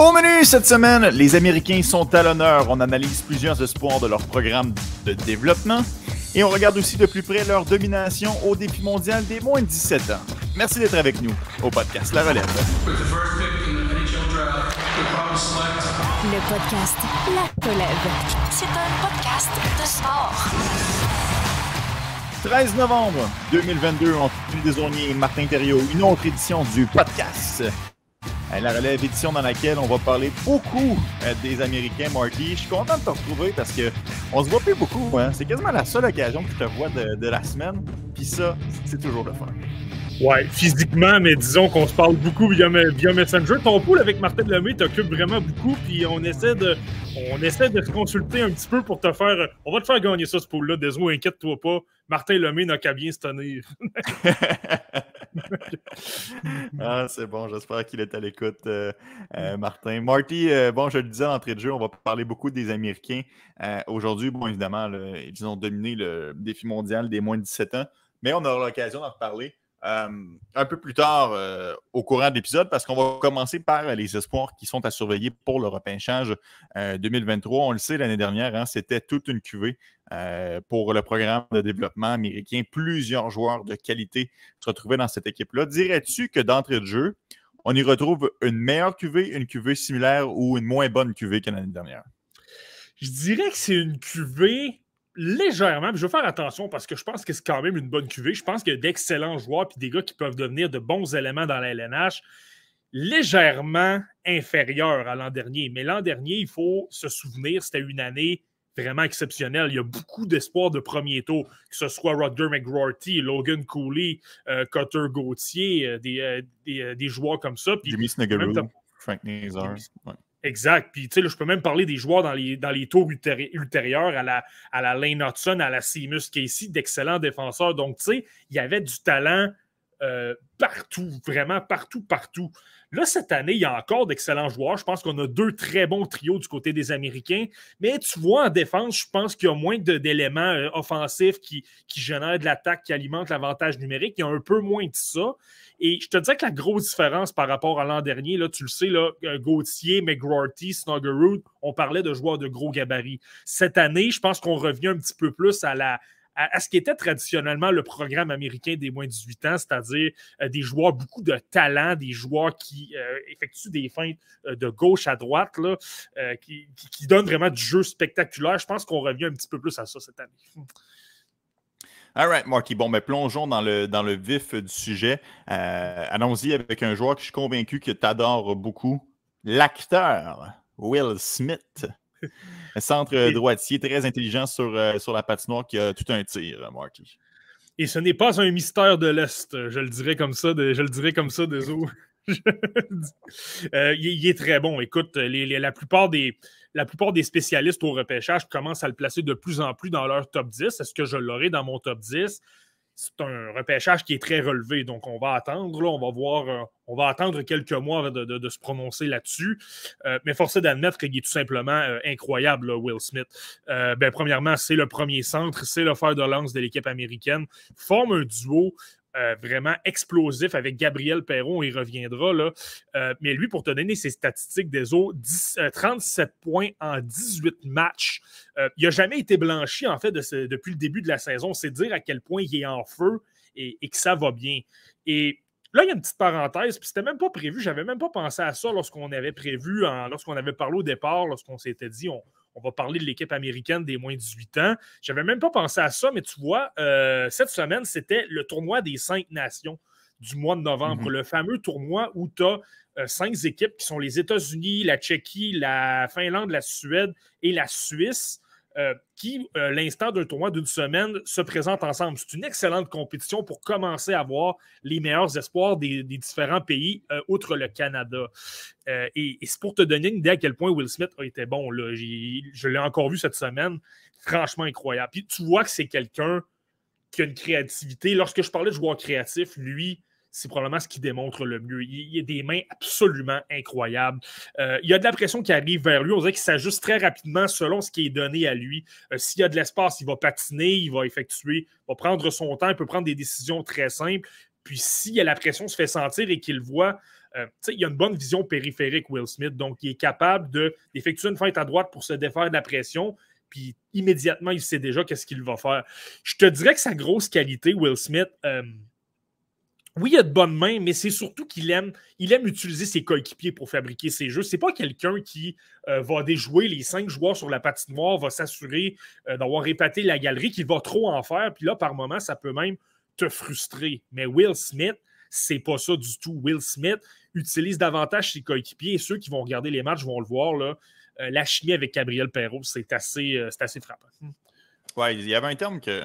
Au menu cette semaine, les Américains sont à l'honneur. On analyse plusieurs espoirs de leur programme de développement et on regarde aussi de plus près leur domination au défi mondial des moins de 17 ans. Merci d'être avec nous au podcast La Relève. Le podcast La Relève. C'est un podcast de sport. 13 novembre 2022, on finit désormais Martin Thériault, une autre édition du podcast. La relève édition dans laquelle on va parler beaucoup euh, des Américains, Marty. Je suis content de te retrouver parce que on se voit plus beaucoup. Hein? C'est quasiment la seule occasion que je te vois de, de la semaine. Puis ça, c'est toujours le fun. Ouais, physiquement, mais disons qu'on se parle beaucoup via, via Messenger. Ton pool avec Martin Lemay t'occupe vraiment beaucoup, puis on essaie de on essaie de se consulter un petit peu pour te faire. On va te faire gagner ça, ce pool-là. Désolé, inquiète-toi pas. Martin Lemay n'a qu'à bien se tenir. ah, c'est bon, j'espère qu'il est à l'écoute, euh, euh, Martin. Marty, euh, bon, je le disais en entrée de jeu, on va parler beaucoup des Américains. Aujourd'hui, bon, évidemment, ils ont dominé le défi mondial des moins de 17 ans, mais on aura l'occasion d'en reparler. Euh, un peu plus tard euh, au courant de l'épisode parce qu'on va commencer par les espoirs qui sont à surveiller pour le repêchage 2023. Euh, On le sait, l'année dernière, hein, c'était toute une cuvée pour le programme de développement américain. Plusieurs joueurs de qualité se retrouvaient dans cette équipe-là. Dirais-tu que d'entrée de jeu, on y retrouve une meilleure cuvée, une cuvée similaire ou une moins bonne cuvée que l'année dernière? Je dirais que c'est une cuvée légèrement, je vais faire attention parce que je pense que c'est quand même une bonne cuvée. Je pense qu'il y a d'excellents joueurs et des gars qui peuvent devenir de bons éléments dans la LNH, légèrement inférieurs à l'an dernier. Mais l'an dernier, il faut se souvenir, c'était une année vraiment exceptionnelle. Il y a beaucoup d'espoir de premier tour, que ce soit Rodger McGrorty, Logan Cooley, euh, Cutter Gauthier, euh, des, euh, des, joueurs comme ça. Jimmy Frank Nazar. Exact. Puis, tu sais, je peux même parler des joueurs dans les, dans les tours ultérieurs à la, à la Lane Hudson, à la Seamus Casey, d'excellents défenseurs. Donc, tu sais, il y avait du talent euh, partout, vraiment partout, partout. Là, cette année, il y a encore d'excellents joueurs. Je pense qu'on a deux très bons trios du côté des Américains. Mais tu vois, en défense, je pense qu'il y a moins d'éléments euh, offensifs qui, génèrent de l'attaque, qui alimentent l'avantage numérique. Il y a un peu moins de ça. Et je te dirais que la grosse différence par rapport à l'an dernier, là, tu le sais, là, euh, Gauthier, McGrorty, Snuggerud, on parlait de joueurs de gros gabarits. Cette année, je pense qu'on revient un petit peu plus à la, à, ce qui était traditionnellement le programme américain des moins de 18 ans, c'est-à-dire euh, des joueurs beaucoup de talent, des joueurs qui euh, effectuent des feintes de gauche à droite, là, qui, qui, donnent vraiment du jeu spectaculaire. Je pense qu'on revient un petit peu plus à ça cette année. All right, Marky. Bon, mais plongeons dans le, dans le vif du sujet. Euh, allons-y avec un joueur que je suis convaincu que tu adores beaucoup. L'acteur Will Smith. Centre droitier, très intelligent sur, euh, sur la patinoire qui a tout un tir, Marky. Et ce n'est pas un mystère de l'Est, je le dirais comme ça, de, je le dirais comme ça, désolé. Euh, il, est très bon. Écoute, la plupart des, la plupart des spécialistes au repêchage commencent à le placer de plus en plus dans leur top 10. Est-ce que je l'aurai dans mon top 10? C'est un repêchage qui est très relevé, donc on va attendre. on va voir, euh, on va attendre quelques mois de, se prononcer là-dessus. Euh, mais force est d'admettre qu'il est tout simplement euh, incroyable, Will Smith. ben, premièrement, c'est le premier centre, c'est le fer de lance de l'équipe américaine. Forme un duo euh, vraiment explosif avec Gabriel Perron, il reviendra. Là. Euh, mais lui, pour te donner ses statistiques des autres, 37 points en 18 matchs. Euh, il n'a jamais été blanchi, en fait, depuis le début de la saison. C'est dire à quel point il est en feu et, que ça va bien. Et Là, il y a une petite parenthèse, puis c'était même pas prévu, j'avais même pas pensé à ça lorsqu'on avait prévu, lorsqu'on avait parlé au départ, lorsqu'on s'était dit on, on va parler de l'équipe américaine des moins de 18 ans. J'avais même pas pensé à ça, mais tu vois, euh, cette semaine, c'était le tournoi des cinq nations du mois de novembre, mhm. le fameux tournoi où tu as euh, cinq équipes qui sont les États-Unis, la Tchéquie, la Finlande, la Suède et la Suisse. Euh, qui, euh, l'instant d'un tournoi d'une semaine, se présentent ensemble. C'est une excellente compétition pour commencer à voir les meilleurs espoirs des, différents pays, euh, outre le Canada. et, c'est pour te donner une idée à quel point Will Smith a été bon. Là. Je l'ai encore vu cette semaine. Franchement incroyable. Puis tu vois que c'est quelqu'un qui a une créativité. Lorsque je parlais de joueur créatif, lui, c'est probablement ce qui démontre le mieux. Il, a des mains absolument incroyables. Euh, il y a de la pression qui arrive vers lui. On dirait qu'il s'ajuste très rapidement selon ce qui est donné à lui. Euh, s'il y a de l'espace, il va patiner, il va effectuer, il va prendre son temps, il peut prendre des décisions très simples. Puis si la pression se fait sentir et qu'il voit, euh, il a une bonne vision périphérique, Will Smith, donc il est capable d'effectuer une feinte à droite pour se défaire de la pression, puis immédiatement, il sait déjà qu'est-ce qu'il va faire. Je te dirais que sa grosse qualité, Will Smith, euh, oui, il a de bonnes mains, mais c'est surtout qu'il aime, il aime utiliser ses coéquipiers pour fabriquer ses jeux. C'est pas quelqu'un qui euh, va déjouer les cinq joueurs sur la patinoire, va s'assurer euh, d'avoir répaté la galerie, qu'il va trop en faire. Puis là, par moment, ça peut même te frustrer. Mais Will Smith, c'est pas ça du tout. Will Smith utilise davantage ses coéquipiers et ceux qui vont regarder les matchs vont le voir. Là, euh, la chimie avec Gabriel Perrault, c'est assez, assez frappant. Ouais, il y avait un terme que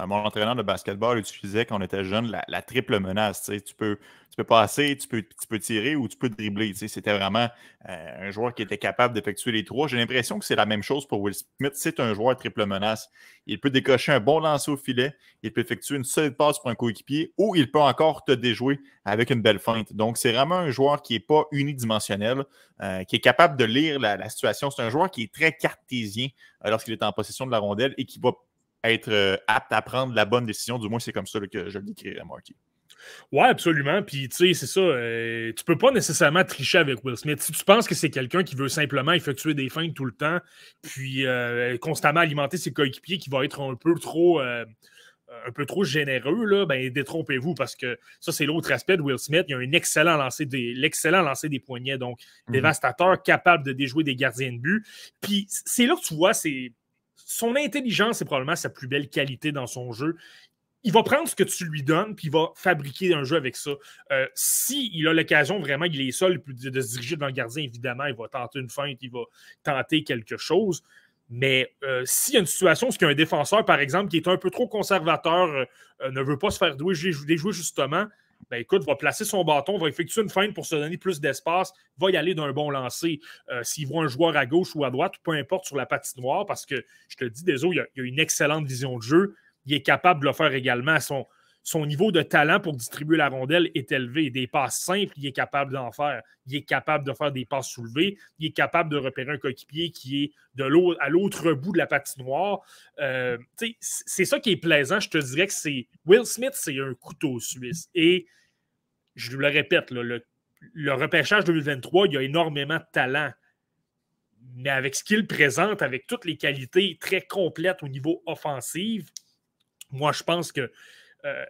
mon entraîneur de basketball utilisait quand on était jeune la, triple menace. Tu peux, tu peux passer, tu peux, tirer ou tu peux dribbler. C'était vraiment euh, un joueur qui était capable d'effectuer les trois. J'ai l'impression que c'est la même chose pour Will Smith. C'est un joueur triple menace. Il peut décocher un bon lancer au filet, il peut effectuer une solide passe pour un coéquipier ou il peut encore te déjouer avec une belle feinte. Donc, c'est vraiment un joueur qui n'est pas unidimensionnel, euh, qui est capable de lire la, la situation. C'est un joueur qui est très cartésien lorsqu'il est en possession de la rondelle et qui va être euh, apte à prendre la bonne décision. Du moins, c'est comme ça que je le décrirais, Marty. Oui, absolument. Puis, tu sais, c'est ça. Euh, tu peux pas nécessairement tricher avec Will Smith. Si tu penses que c'est quelqu'un qui veut simplement effectuer des feintes tout le temps, puis euh, constamment alimenter ses coéquipiers qui va être un peu trop. un peu trop généreux, là, ben détrompez-vous parce que ça, c'est l'autre aspect de Will Smith. Il a un excellent lancer des, l'excellent lancer des poignets, donc mhm. dévastateur, capable de déjouer des gardiens de but. Puis c'est là que tu vois, c'est son intelligence est probablement sa plus belle qualité dans son jeu. Il va prendre ce que tu lui donnes, puis il va fabriquer un jeu avec ça. Euh, S'il a l'occasion, vraiment, il est seul de, se diriger devant le gardien, évidemment, il va tenter une feinte, il va tenter quelque chose. Mais euh, s'il y a une situation où un défenseur, par exemple, qui est un peu trop conservateur, euh, ne veut pas se faire déjouer justement, ben écoute, va placer son bâton, va effectuer une feinte pour se donner plus d'espace, va y aller d'un bon lancer. Euh, s'il voit un joueur à gauche ou à droite, peu importe sur la patinoire, parce que je te le dis, Deso, il a, une excellente vision de jeu. Il est capable de le faire également. Son, son niveau de talent pour distribuer la rondelle est élevé. Des passes simples, il est capable d'en faire. Il est capable de faire des passes soulevées. Il est capable de repérer un coéquipier qui est de à l'autre bout de la patinoire. Euh, c'est ça qui est plaisant. Je te dirais que c'est Will Smith, c'est un couteau suisse. Et je le répète, le, le repêchage 2023, il y a énormément de talent. Mais avec ce qu'il présente, avec toutes les qualités très complètes au niveau offensif, moi, je pense que euh,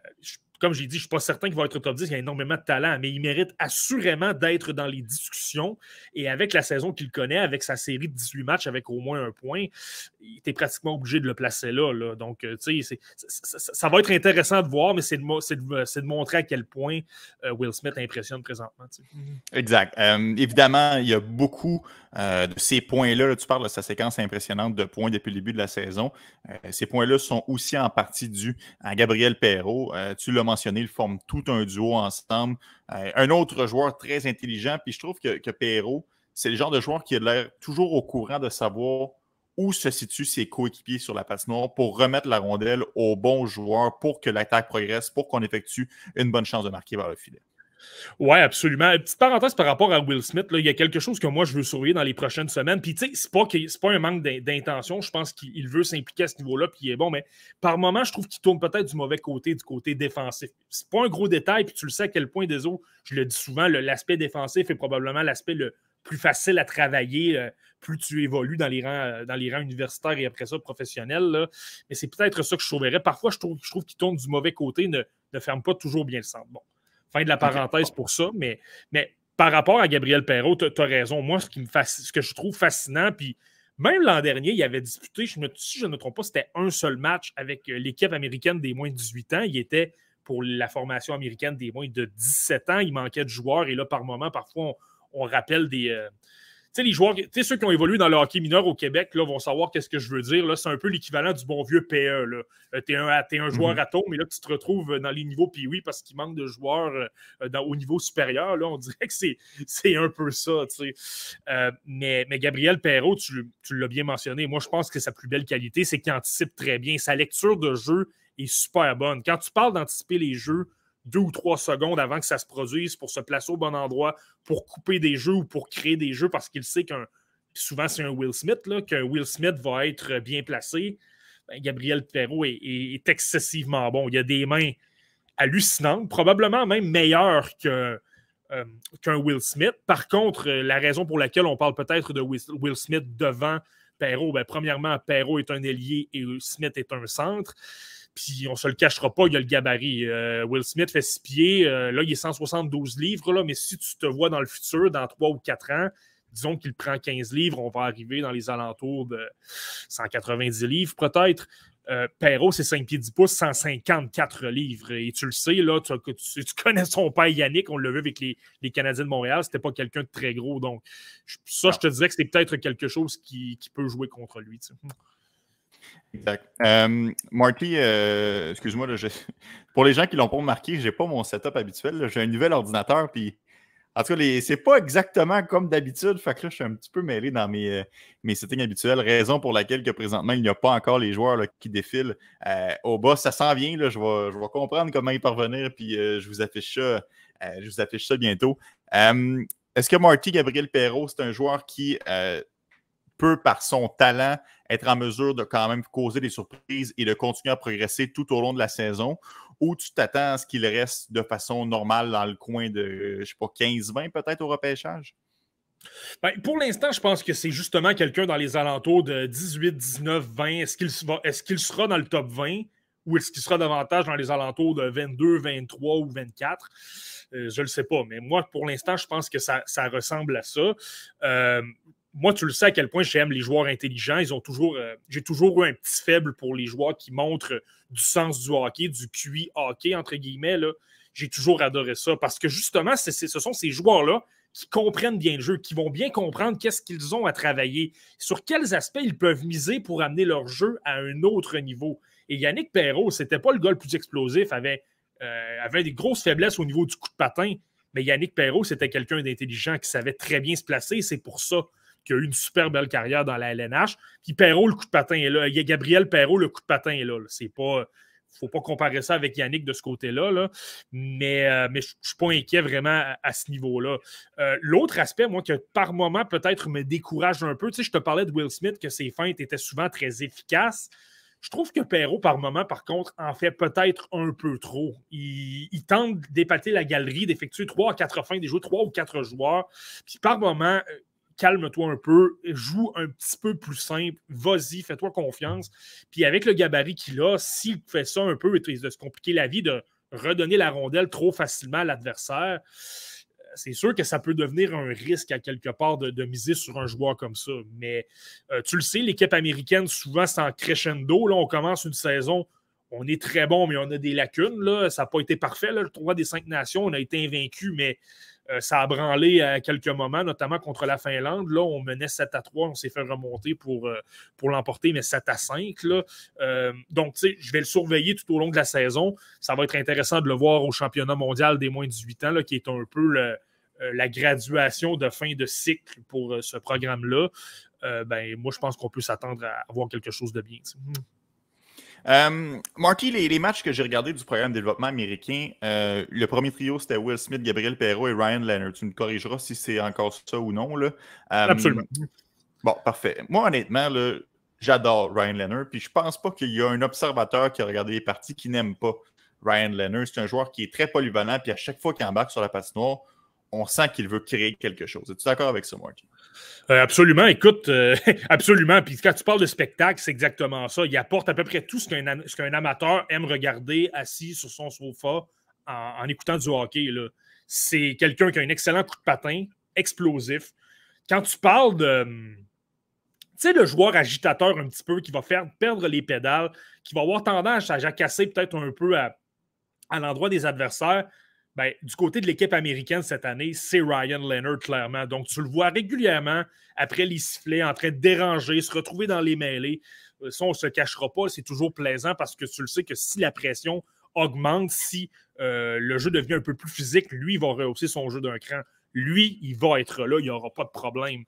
comme j'ai dit, je ne suis pas certain qu'il va être top 10. Il a énormément de talent, mais il mérite assurément d'être dans les discussions. Et avec la saison qu'il connaît, avec sa série de 18 matchs avec au moins un point, il était pratiquement obligé de le placer là. Donc, euh, tu sais, ça, va être intéressant de voir, mais c'est de, montrer à quel point euh, Will Smith impressionne présentement. Exact. évidemment, il y a beaucoup euh, de ces points-là, tu parles de sa séquence impressionnante de points depuis le début de la saison. Euh, ces points-là sont aussi en partie dus à Gabriel Perrault. Euh, tu l'as mentionné, ils forment tout un duo ensemble. un autre joueur très intelligent, puis je trouve que, que c'est le genre de joueur qui a l'air toujours au courant de savoir où se situent ses coéquipiers sur la patinoire pour remettre la rondelle au bon joueur pour que l'attaque progresse, pour qu'on effectue une bonne chance de marquer vers le filet. Oui, absolument. Petite parenthèse par rapport à Will Smith, il y a quelque chose que moi je veux surveiller dans les prochaines semaines. Puis, tu sais, c'est pas, pas un manque d'intention. Je pense qu'il veut s'impliquer à ce niveau-là, puis il est bon. Mais par moment, je trouve qu'il tourne peut-être du mauvais côté, du côté défensif. C'est pas un gros détail, puis tu le sais à quel point des autres, je le dis souvent, l'aspect défensif est probablement l'aspect le plus facile à travailler. Euh, plus tu évolues dans les rangs, euh, dans les rangs universitaires et après ça professionnels. Mais c'est peut-être ça que je trouverais. Parfois, je trouve, je trouve qu'il tourne du mauvais côté, ne, ne ferme pas toujours bien le centre. Bon, Fin de la parenthèse pour ça, mais, mais par rapport à Gabriel Perrault, tu as, raison. Moi, ce, qui me ce que je trouve fascinant, puis même l'an dernier, il avait disputé, je me, si je ne me trompe pas, c'était un seul match avec euh, l'équipe américaine des moins de 18 ans. Il était pour la formation américaine des moins de 17 ans. Il manquait de joueurs et là, par moment, parfois, on, rappelle des, euh, sais, les joueurs, tu sais, ceux qui ont évolué dans le hockey mineur au Québec là, vont savoir qu'est-ce que je veux dire. Là, c'est un peu l'équivalent du bon vieux PE. Là. Euh, t'es un, joueur à mhm. atome, mais là, tu te retrouves dans les niveaux puis oui, parce qu'il manque de joueurs euh, dans, au niveau supérieur. Là, on dirait que c'est, c'est un peu ça. Tu sais. Euh, mais, mais Gabriel Perrault, tu, tu l'as bien mentionné. Moi, je pense que sa plus belle qualité, c'est qu'il anticipe très bien. Sa lecture de jeu est super bonne. Quand tu parles d'anticiper les jeux, deux ou trois secondes avant que ça se produise pour se placer au bon endroit, pour couper des jeux ou pour créer des jeux parce qu'il sait qu'un. Souvent, c'est un Will Smith, qu'un Will Smith va être bien placé. Ben, Gabriel Perrault est, excessivement bon. Il a des mains hallucinante, probablement même meilleure que, euh, qu'un Will Smith. Par contre, euh, la raison pour laquelle on parle peut-être de Will Smith devant Perrault, ben, premièrement, Perrault est un ailier et Smith est un centre. Puis on se le cachera pas, il y a le gabarit. Euh, Will Smith fait six pieds. là, il est 172 livres, là, mais si tu te vois dans le futur, dans trois ou quatre ans, disons qu'il prend 15 livres, on va arriver dans les alentours de 190 livres peut-être. Euh, Perrault, c'est 5 pieds 10 pouces, 154 livres. Et tu le sais, là, tu, connais son père Yannick, on l'a vu avec les, Canadiens de Montréal, c'était pas quelqu'un de très gros. Donc, ça, je te dirais que c'est peut-être quelque chose qui, peut jouer contre lui. Exact. Euh, Marty, euh, excuse-moi, pour les gens qui ne l'ont pas remarqué, je n'ai pas mon setup habituel. J'ai un nouvel ordinateur, puis en tout cas, c'est pas exactement comme d'habitude. Là, je suis un petit peu mêlé dans mes, euh, mes settings habituels. Raison pour laquelle que présentement, il n'y a pas encore les joueurs qui défilent au bas. Ça s'en vient. Je, vais, je vais comprendre comment y parvenir. Puis je vous affiche ça. je vous affiche ça bientôt. Est-ce que Marty Gabriel Perrault, c'est un joueur qui peut, par son talent, être en mesure de quand même causer des surprises et de continuer à progresser tout au long de la saison? ou tu t'attends à ce qu'il reste de façon normale dans le coin de, je sais pas, 15-20 peut-être au repêchage? Ben, pour l'instant, je pense que c'est justement quelqu'un dans les alentours de 18, 19, 20. Est-ce qu'il sera dans le top 20 ou est-ce qu'il sera davantage dans les alentours de 22, 23 ou 24? Euh, je ne le sais pas, mais moi, pour l'instant, je pense que ça, ressemble à ça. Euh, moi, tu le sais à quel point j'aime les joueurs intelligents. Ils ont toujours, euh, j'ai toujours eu un petit faible pour les joueurs qui montrent du sens du hockey, du QI hockey, entre guillemets. J'ai toujours adoré ça parce que justement, ce sont ces joueurs-là qui comprennent bien le jeu, qui vont bien comprendre qu'est-ce qu'ils ont à travailler, sur quels aspects ils peuvent miser pour amener leur jeu à un autre niveau. Et Yannick Perrault, c'était pas le gars le plus explosif, avait, euh, avait des grosses faiblesses au niveau du coup de patin, mais Yannick Perrault, c'était quelqu'un d'intelligent qui savait très bien se placer. C'est pour ça qui a eu une super belle carrière dans la LNH. Puis Perrault, le coup de patin est là. Il y a Gabriel Perrault, le coup de patin est là. C'est pas. faut pas comparer ça avec Yannick de ce côté-là. Là. Mais, euh, mais je ne suis pas inquiet vraiment à, ce niveau-là. Euh, l'autre aspect, moi, que par moment peut-être me décourage un peu, tu sais, je te parlais de Will Smith, que ses feintes étaient souvent très efficaces. Je trouve que Perrault, par moment, par contre, en fait peut-être un peu trop. Il, tente d'épater la galerie, d'effectuer trois à quatre feintes, des joueurs, trois ou quatre joueurs. Puis par moment, euh, calme-toi un peu, joue un petit peu plus simple, vas-y, fais-toi confiance. Puis avec le gabarit qu'il a, s'il fait ça un peu, de se compliquer la vie, de redonner la rondelle trop facilement à l'adversaire, c'est sûr que ça peut devenir un risque à quelque part de, miser sur un joueur comme ça. Mais euh, tu le sais, l'équipe américaine, souvent, c'est en crescendo. Là, on commence une saison, on est très bon, mais on a des lacunes. Là. Ça n'a pas été parfait. Le tournoi des cinq nations, on a été invaincu, mais euh, ça a branlé à quelques moments, notamment contre la Finlande. Là, on menait 7 à 3, on s'est fait remonter pour, euh, pour l'emporter, mais 7 à 5. Là. Euh, donc, tu sais, je vais le surveiller tout au long de la saison. Ça va être intéressant de le voir au championnat mondial des moins de 18 ans, qui est un peu la graduation de fin de cycle pour ce programme-là. ben, moi, je pense qu'on peut s'attendre à avoir quelque chose de bien. Euh, Marty, les, matchs que j'ai regardés du programme de développement américain, euh, le premier trio, c'était Will Smith, Gabriel Perrault et Ryan Leonard. Tu me corrigeras si c'est encore ça ou non. Là. Euh, Absolument. Bon, parfait. Moi, honnêtement, j'adore Ryan Leonard. Puis je pense pas qu'il y a un observateur qui a regardé les parties qui n'aime pas Ryan Leonard. C'est un joueur qui est très polyvalent. Puis à chaque fois qu'il embarque sur la patinoire, on sent qu'il veut créer quelque chose. Es-tu d'accord avec ça, Marty? Euh, absolument. Écoute, euh, absolument. Puis quand tu parles de spectacle, c'est exactement ça. Il apporte à peu près tout ce qu'un amateur aime regarder assis sur son sofa en, écoutant du hockey. C'est quelqu'un qui a un excellent coup de patin, explosif. Quand tu parles de. Sais, le joueur agitateur un petit peu qui va faire perdre les pédales, qui va avoir tendance à jacasser peut-être un peu à l'endroit des adversaires, ben, du côté de l'équipe américaine cette année, c'est Ryan Leonard, clairement. Donc, tu le vois régulièrement après les sifflets, en train de déranger, se retrouver dans les mêlées. Euh, ça, on ne se cachera pas, c'est toujours plaisant parce que tu le sais que si la pression augmente, si euh, le jeu devient un peu plus physique, lui, il va rehausser son jeu d'un cran. Lui, il va être là, il n'y aura pas de problème.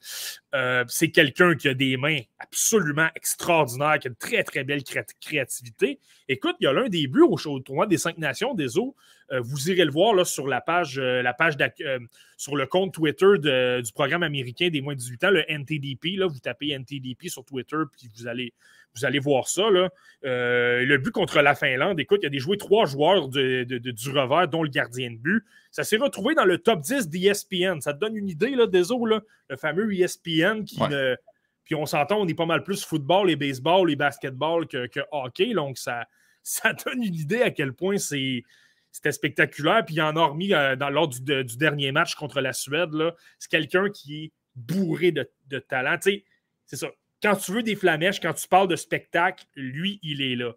Euh, c'est quelqu'un qui a des mains absolument extraordinaires, qui a une très, très belle créativité. Écoute, il y a l'un des buts au, tournoi des cinq nations des eaux. Euh, vous irez le voir là, sur la page, la page sur le compte Twitter du programme américain des moins de 18 ans, le NTDP. Là, vous tapez NTDP sur Twitter, puis vous allez, voir ça. Euh, le but contre la Finlande, écoute, il y a des joués trois joueurs du revers, dont le gardien de but. Ça s'est retrouvé dans le top 10 d'ESPN. Ça te donne une idée, là, des là, le fameux ESPN qui Puis on s'entend, on est pas mal plus football et baseball et basketball que, hockey. Donc ça, ça donne une idée à quel point c'était spectaculaire. Puis il en a remis euh, dans, lors du, dernier match contre la Suède. C'est quelqu'un qui est bourré de, de talent. C'est ça quand tu veux des flamèches, quand tu parles de spectacle, lui, il est là.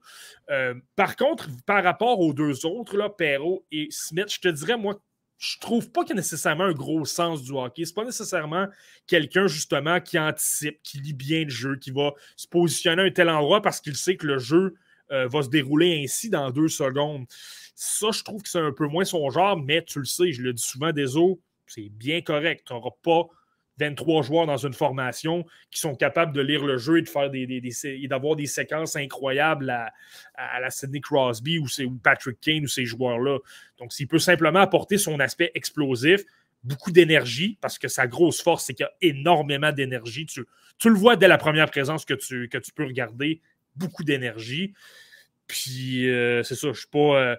Euh, par contre, par rapport aux deux autres, là, Perrault et Smith, je te dirais, moi, je trouve pas qu'il y a nécessairement un gros sens du hockey. C'est pas nécessairement quelqu'un, justement, qui anticipe, qui lit bien le jeu, qui va se positionner à un tel endroit parce qu'il sait que le jeu euh, va se dérouler ainsi dans deux secondes. Ça, je trouve que c'est un peu moins son genre, mais tu le sais, je le dis souvent des eaux, c'est bien correct. Tu n'auras pas 23 joueurs dans une formation qui sont capables de lire le jeu et de faire des, d'avoir des séquences incroyables à, la Sidney Crosby ou, Patrick Kane ou ces joueurs-là. Donc, s'il peut simplement apporter son aspect explosif, beaucoup d'énergie, parce que sa grosse force, c'est qu'il y a énormément d'énergie. Tu, le vois dès la première présence que tu, que tu peux regarder, beaucoup d'énergie. Puis, euh, c'est ça, je ne suis pas. Euh,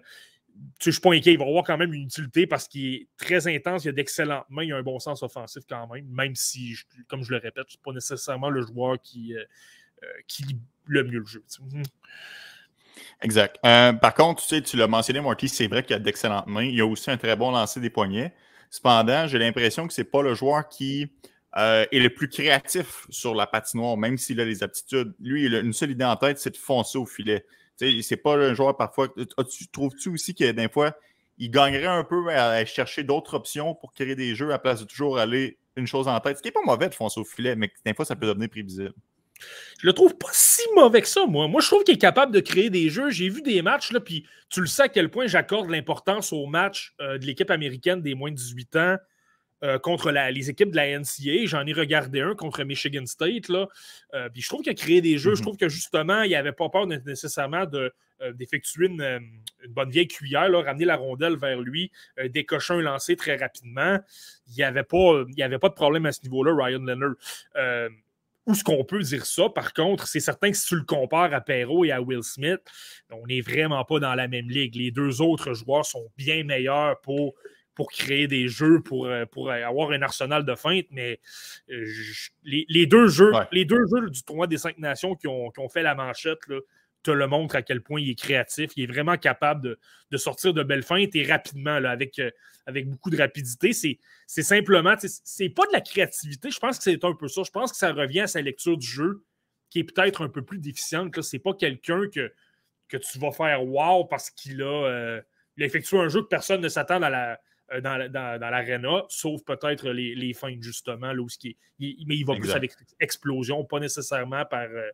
je ne suis pas inquiet. Il va avoir quand même une utilité parce qu'il est très intense, il a d'excellentes mains, il a un bon sens offensif quand même, même si, comme je le répète, ce n'est pas nécessairement le joueur qui, euh, euh, qui lit le mieux le jeu. Mhm. Exact. Euh, par contre, tu sais, tu l'as mentionné, Marty, c'est vrai qu'il a d'excellentes mains. Il a aussi un très bon lancer des poignets. Cependant, j'ai l'impression que ce n'est pas le joueur qui est le plus créatif sur la patinoire, même s'il a les aptitudes. Lui, il a une seule idée en tête, c'est de foncer au filet c'est pas un joueur parfois. Tu trouves-tu aussi que des fois, il gagnerait un peu à, chercher d'autres options pour créer des jeux à place de toujours aller une chose en tête? Ce qui n'est pas mauvais de foncer au filet, mais des fois, ça peut devenir prévisible. Je le trouve pas si mauvais que ça, moi. Moi, je trouve qu'il est capable de créer des jeux. J'ai vu des matchs, là, puis tu le sais à quel point j'accorde l'importance aux matchs euh, de l'équipe américaine des moins de 18 ans. Euh, contre les équipes de la NCA. J'en ai regardé un contre Michigan State. Là. Euh, puis je trouve qu'il a créé des jeux. Je mhm. trouve que justement, il n'avait pas peur nécessairement de, euh, d'effectuer une, bonne vieille cuillère, là, ramener la rondelle vers lui, décocher un lancer très rapidement. Il n'y avait, pas, avait pas de problème à ce niveau-là, Ryan Leonard. Où ce qu'on peut dire ça, par contre, c'est certain que si tu le compares à Perrault et à Will Smith, on n'est vraiment pas dans la même ligue. Les deux autres joueurs sont bien meilleurs pour pour créer des jeux, pour, euh, pour avoir un arsenal de feintes, mais euh, les, deux jeux, les deux jeux du tournoi des cinq nations qui ont, fait la manchette te le montrent à quel point il est créatif. Il est vraiment capable de, sortir de belles feintes et rapidement, avec, euh, avec beaucoup de rapidité. C'est simplement, c'est pas de la créativité. Je pense que c'est un peu ça. Je pense que ça revient à sa lecture du jeu qui est peut-être un peu plus déficiente. C'est pas quelqu'un que, que tu vas faire wow parce qu'il a, il a effectué un jeu que personne ne s'attend à la euh, dans, dans, l'aréna, sauf peut-être les, les feintes, justement, là, où ce qui mais il va plus avec explosion, pas nécessairement par. Euh,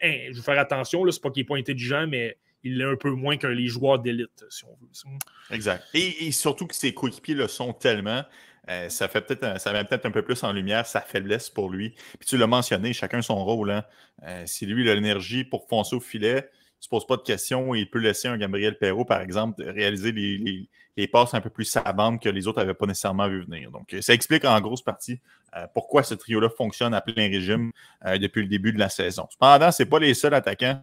je vais faire attention, c'est pas qu'il n'est pas intelligent, mais il est un peu moins que les joueurs d'élite, si on veut. Exact. Et, surtout que ses coéquipiers le sont tellement. Euh, ça fait peut-être ça met peut-être un peu plus en lumière sa faiblesse pour lui. Puis tu l'as mentionné, chacun son rôle. Hein. si lui il a l'énergie pour foncer au filet, se pose pas de questions. Il peut laisser un Gabriel Perrault, par exemple, réaliser les, passes un peu plus savantes que les autres n'avaient pas nécessairement vu venir. Donc, ça explique en grosse partie euh, pourquoi ce trio-là fonctionne à plein régime euh, depuis le début de la saison. Cependant, ce n'est pas les seuls attaquants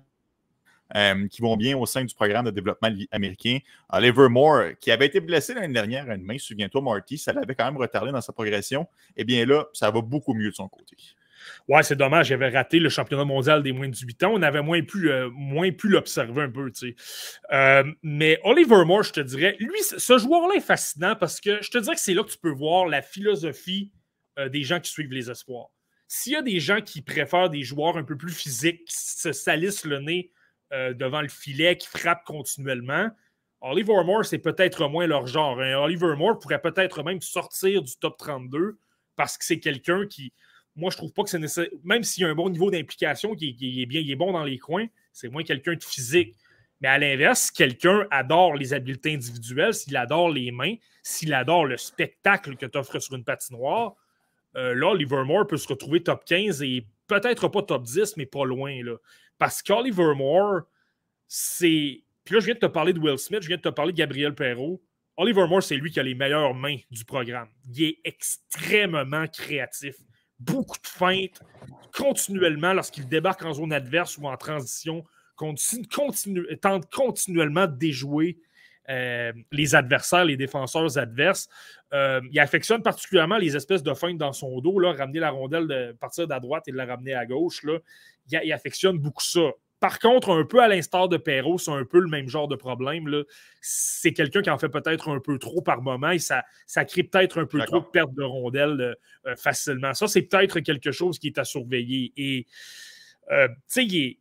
euh, qui vont bien au sein du programme de développement américain. Oliver Moore, qui avait été blessé l'année dernière à une main, souviens-toi, Marty, ça l'avait quand même retardé dans sa progression. Eh bien là, ça va beaucoup mieux de son côté. Ouais, c'est dommage, j'avais raté le championnat mondial des moins de 18 ans. On avait moins pu, euh, pu l'observer un peu, tu sais. Euh, mais Oliver Moore, je te dirais, lui, ce joueur-là est fascinant parce que je te dirais que c'est là que tu peux voir la philosophie euh, des gens qui suivent les espoirs. S'il y a des gens qui préfèrent des joueurs un peu plus physiques, qui se salissent le nez devant le filet, qui frappent continuellement, Oliver Moore, c'est peut-être moins leur genre. Hein. Oliver Moore pourrait peut-être même sortir du top 32 parce que c'est quelqu'un qui, moi, je trouve pas que c'est nécessaire. Même s'il y a un bon niveau d'implication, qui, est bien, il est bon dans les coins, c'est moins quelqu'un de physique. Mais à l'inverse, si quelqu'un adore les habiletés individuelles, s'il adore les mains, s'il adore le spectacle que tu offres sur une patinoire, là, Livermore peut se retrouver top 15 et peut-être pas top 10, mais pas loin. Là. Parce qu'Oliver Moore, c'est. Puis là, je viens de te parler de Will Smith, je viens de te parler de Gabriel Perrault. Oliver Moore, c'est lui qui a les meilleures mains du programme. Il est extrêmement créatif. Beaucoup de feintes, continuellement, lorsqu'il débarque en zone adverse ou en transition, tente continuellement de déjouer euh, les adversaires, les défenseurs adverses. Euh, il affectionne particulièrement les espèces de feintes dans son dos, ramener la rondelle de partir de la droite et de la ramener à gauche. Là. Il, affectionne beaucoup ça. Par contre, un peu à l'instar de Perrault, c'est un peu le même genre de problème. C'est quelqu'un qui en fait peut-être un peu trop par moment et ça, ça crée peut-être un peu trop de perte de rondelles euh, facilement. Ça, c'est peut-être quelque chose qui est à surveiller. Et, tu sais, il est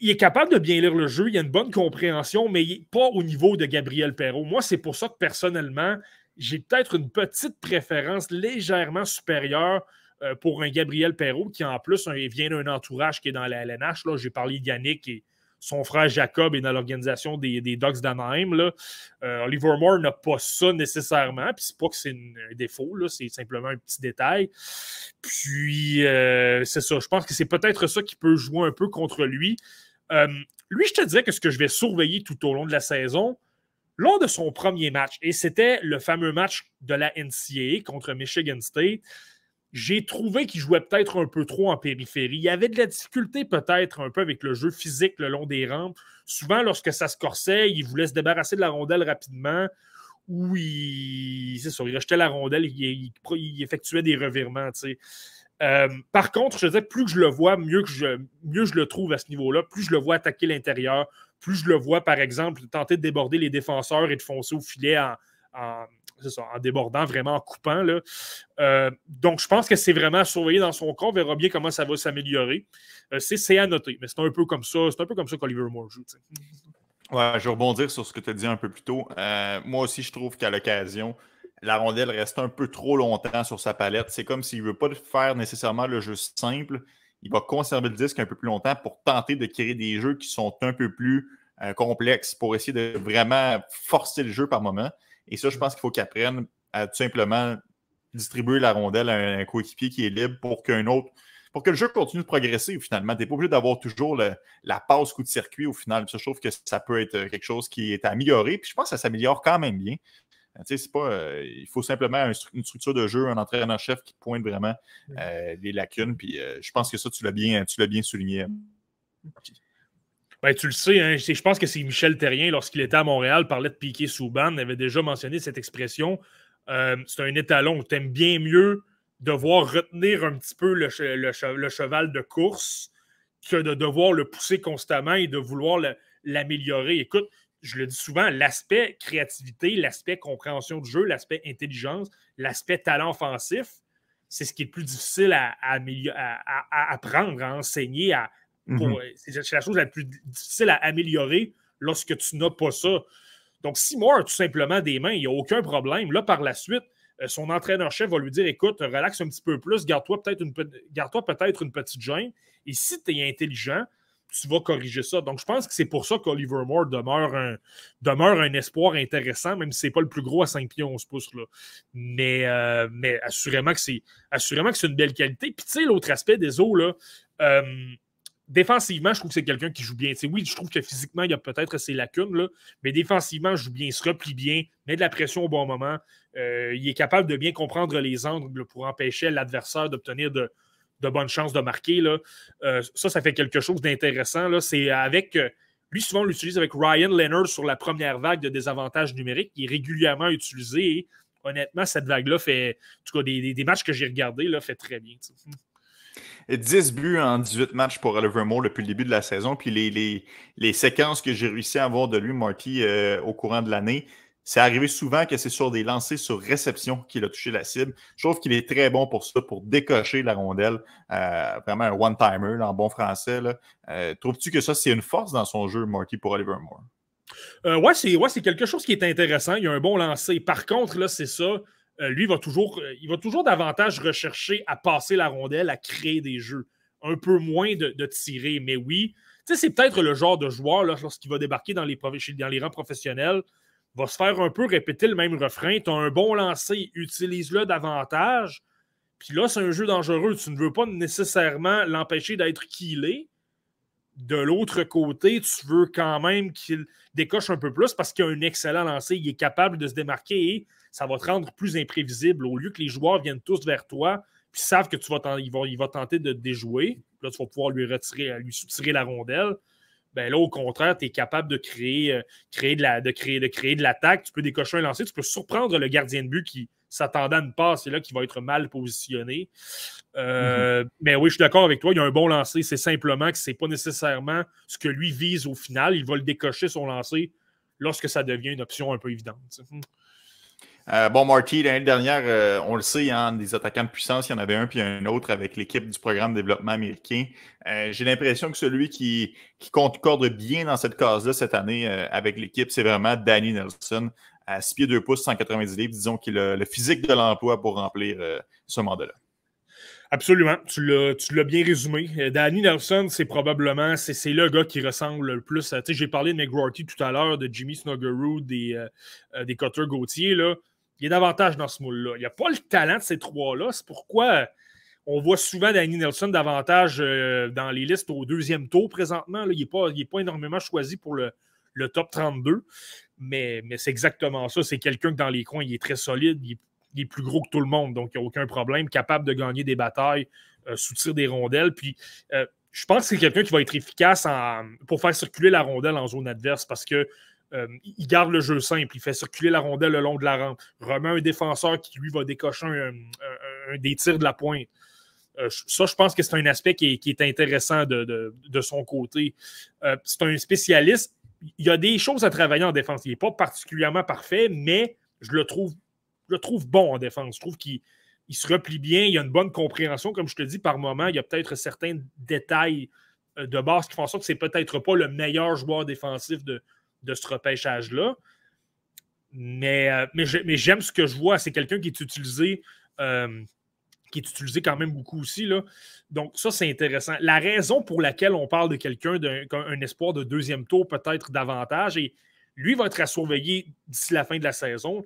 il est capable de bien lire le jeu, il a une bonne compréhension, mais pas au niveau de Gabriel Perrault. Moi, c'est pour ça que personnellement, j'ai peut-être une petite préférence légèrement supérieure euh, pour un Gabriel Perrault qui, en plus, vient d'un entourage qui est dans la LNH. J'ai parlé d'Yannick et son frère Jacob est dans l'organisation des, des Ducks d'Anaheim. Euh, Oliver Moore n'a pas ça nécessairement, puis c'est pas que c'est un défaut, c'est simplement un petit détail. Puis, euh, c'est ça, je pense que c'est peut-être ça qui peut jouer un peu contre lui. Lui, je te dirais que ce que je vais surveiller tout au long de la saison, lors de son premier match, et c'était le fameux match de la NCAA contre Michigan State, j'ai trouvé qu'il jouait peut-être un peu trop en périphérie. Il y avait de la difficulté peut-être un peu avec le jeu physique le long des rampes. Souvent, lorsque ça se corsait, il voulait se débarrasser de la rondelle rapidement ou il, ça, il rejetait la rondelle, il, effectuait des revirements. Euh, par contre, je disais, plus que je le vois, mieux, que je, mieux je le trouve à ce niveau-là, plus je le vois attaquer l'intérieur, plus je le vois, par exemple, tenter de déborder les défenseurs et de foncer au filet en, débordant, vraiment en coupant. Là. Euh, donc, je pense que c'est vraiment à surveiller dans son corps. On verra bien comment ça va s'améliorer. Euh, c'est à noter, mais c'est un peu comme ça. C'est un peu comme ça qu'Oliver Moore joue. Ouais, je vais rebondir sur ce que tu as dit un peu plus tôt. moi aussi, je trouve qu'à l'occasion, la rondelle reste un peu trop longtemps sur sa palette. C'est comme s'il ne veut pas faire nécessairement le jeu simple. Il va conserver le disque un peu plus longtemps pour tenter de créer des jeux qui sont un peu plus euh, complexes pour essayer de vraiment forcer le jeu par moment. Et ça, je pense qu'il faut qu'il apprenne à tout simplement distribuer la rondelle à un, coéquipier qui est libre pour qu'un autre. Pour que le jeu continue de progresser, finalement. Tu n'es pas obligé d'avoir toujours la passe coup de circuit au final. je trouve que ça peut être quelque chose qui est amélioré. Puis je pense que ça s'améliore quand même bien. Euh, pas, euh, il faut simplement une structure de jeu, un entraîneur-chef qui pointe vraiment euh, les lacunes. Puis je pense que ça, tu l'as bien, bien souligné. Ben, tu le sais, hein, je pense que c'est Michel Terrien, lorsqu'il était à Montréal, parlait de piquer Souban, avait déjà mentionné cette expression. c'est un étalon. Tu aimes bien mieux devoir retenir un petit peu le, cheval de course que de devoir le pousser constamment et de vouloir l'améliorer. Écoute, je le dis souvent, l'aspect créativité, l'aspect compréhension du jeu, l'aspect intelligence, l'aspect talent offensif, c'est ce qui est le plus difficile à, apprendre, à enseigner. À, mhm. C'est la chose la plus difficile à améliorer lorsque tu n'as pas ça. Donc, si Moore a tout simplement des mains, il n'y a aucun problème. Là, par la suite, euh, son entraîneur-chef va lui dire écoute, relaxe un petit peu plus, garde-toi peut-être une, garde peut une petite gêne. Et si tu es intelligent, tu vas corriger ça. Donc, je pense que c'est pour ça qu'Oliver Moore demeure un, demeure un espoir intéressant, même si ce n'est pas le plus gros à 5 pieds 11 pouces. Là. Mais, euh, mais assurément que c'est assurément que c'est une belle qualité. Puis, tu sais, l'autre aspect des eaux, là, euh, défensivement, je trouve que c'est quelqu'un qui joue bien. oui, je trouve que physiquement, il y a peut-être ses lacunes, là, mais défensivement, il joue bien, il se replie bien, met de la pression au bon moment. Euh, il est capable de bien comprendre les angles pour empêcher l'adversaire d'obtenir de bonnes chances de marquer. Euh, ça, ça fait quelque chose d'intéressant. C'est avec. Euh, lui, souvent, on l'utilise avec Ryan Leonard sur la première vague de désavantages numériques, qui est régulièrement utilisé. Honnêtement, cette vague-là fait. En tout cas, des, matchs que j'ai regardés, là, fait très bien. 10 buts en 18 matchs pour Oliver Moore depuis le début de la saison. Puis les, les, séquences que j'ai réussi à avoir de lui, Marty, euh, au courant de l'année, c'est arrivé souvent que c'est sur des lancers sur réception qu'il a touché la cible. Je trouve qu'il est très bon pour ça, pour décocher la rondelle. Euh, vraiment un one-timer en bon français. Euh, trouves-tu que ça, c'est une force dans son jeu, Marty, pour Oliver Moore? Euh, ouais, c'est quelque chose qui est intéressant. Il y a un bon lancer. Par contre, là, c'est ça. Lui, il va, toujours, il va toujours davantage rechercher à passer la rondelle, à créer des jeux. Un peu moins de, tirer. Mais oui, c'est peut-être le genre de joueur, lorsqu'il va débarquer dans les, dans les rangs professionnels, va se faire un peu répéter le même refrain. Tu as un bon lancer, utilise-le davantage. Puis là, c'est un jeu dangereux. Tu ne veux pas nécessairement l'empêcher d'être killé. De l'autre côté, tu veux quand même qu'il décoche un peu plus parce qu'il a un excellent lancer. Il est capable de se démarquer et ça va te rendre plus imprévisible. Au lieu que les joueurs viennent tous vers toi, puis savent que tu vas, il va, tenter de déjouer. Là, tu vas pouvoir lui retirer, lui soutirer la rondelle. Ben là, au contraire, tu es capable de créer, euh, créer de créer, de créer de l'attaque. Tu peux décocher un lancer, tu peux surprendre le gardien de but qui s'attendait à une passe et là qui va être mal positionné. Euh, mhm. Mais oui, je suis d'accord avec toi. Il y a un bon lancer. C'est simplement que ce n'est pas nécessairement ce que lui vise au final. Il va le décocher son lancer lorsque ça devient une option un peu évidente. Euh, bon, Marty, l'année dernière, euh, on le sait, hein, des attaquants de puissance, il y en avait un puis un autre avec l'équipe du programme de développement américain. Euh, j'ai l'impression que celui qui, qui concorde bien dans cette case-là cette année avec l'équipe, c'est vraiment Danny Nelson. À 6 pieds 2 pouces, 190 livres, disons qu'il a le physique de l'emploi pour remplir ce mandat-là. Absolument, tu l'as bien résumé. Danny Nelson, c'est probablement c'est le gars qui ressemble le plus à. J'ai parlé de McGrorty tout à l'heure, de Jimmy Snuggerud, des, des Cutter Gauthier. Là il a davantage dans ce moule-là. Il n'y a pas le talent de ces trois-là. C'est pourquoi on voit souvent Danny Nelson davantage euh, dans les listes au deuxième tour présentement. il n'est pas, pas, énormément choisi pour le, top 32, mais, mais c'est exactement ça. C'est quelqu'un que dans les coins, il est très solide, il est, plus gros que tout le monde, donc il n'y a aucun problème, capable de gagner des batailles, euh, sous des rondelles. Puis euh, je pense que c'est quelqu'un qui va être efficace pour faire circuler la rondelle en zone adverse parce que euh, il garde le jeu simple, il fait circuler la rondelle le long de la rampe, remet un défenseur qui, lui, va décocher un, des tirs de la pointe. Euh, ça, je pense que c'est un aspect qui est, intéressant de, son côté. C'est un spécialiste. Il y a des choses à travailler en défense. Il n'est pas particulièrement parfait, mais je le trouve, le trouve bon en défense. Je trouve qu'il se replie bien. Il y a une bonne compréhension. Comme je te dis, par moment, il y a peut-être certains détails de base qui font en sorte que c'est peut-être pas le meilleur joueur défensif de, de ce repêchage-là. Mais, euh, mais, j'aime ce que je vois. C'est quelqu'un qui est utilisé. Euh, qui est utilisé quand même beaucoup aussi. Là. Donc, ça, c'est intéressant. La raison pour laquelle on parle de quelqu'un d'un espoir de deuxième tour, peut-être davantage, et lui va être à surveiller d'ici la fin de la saison.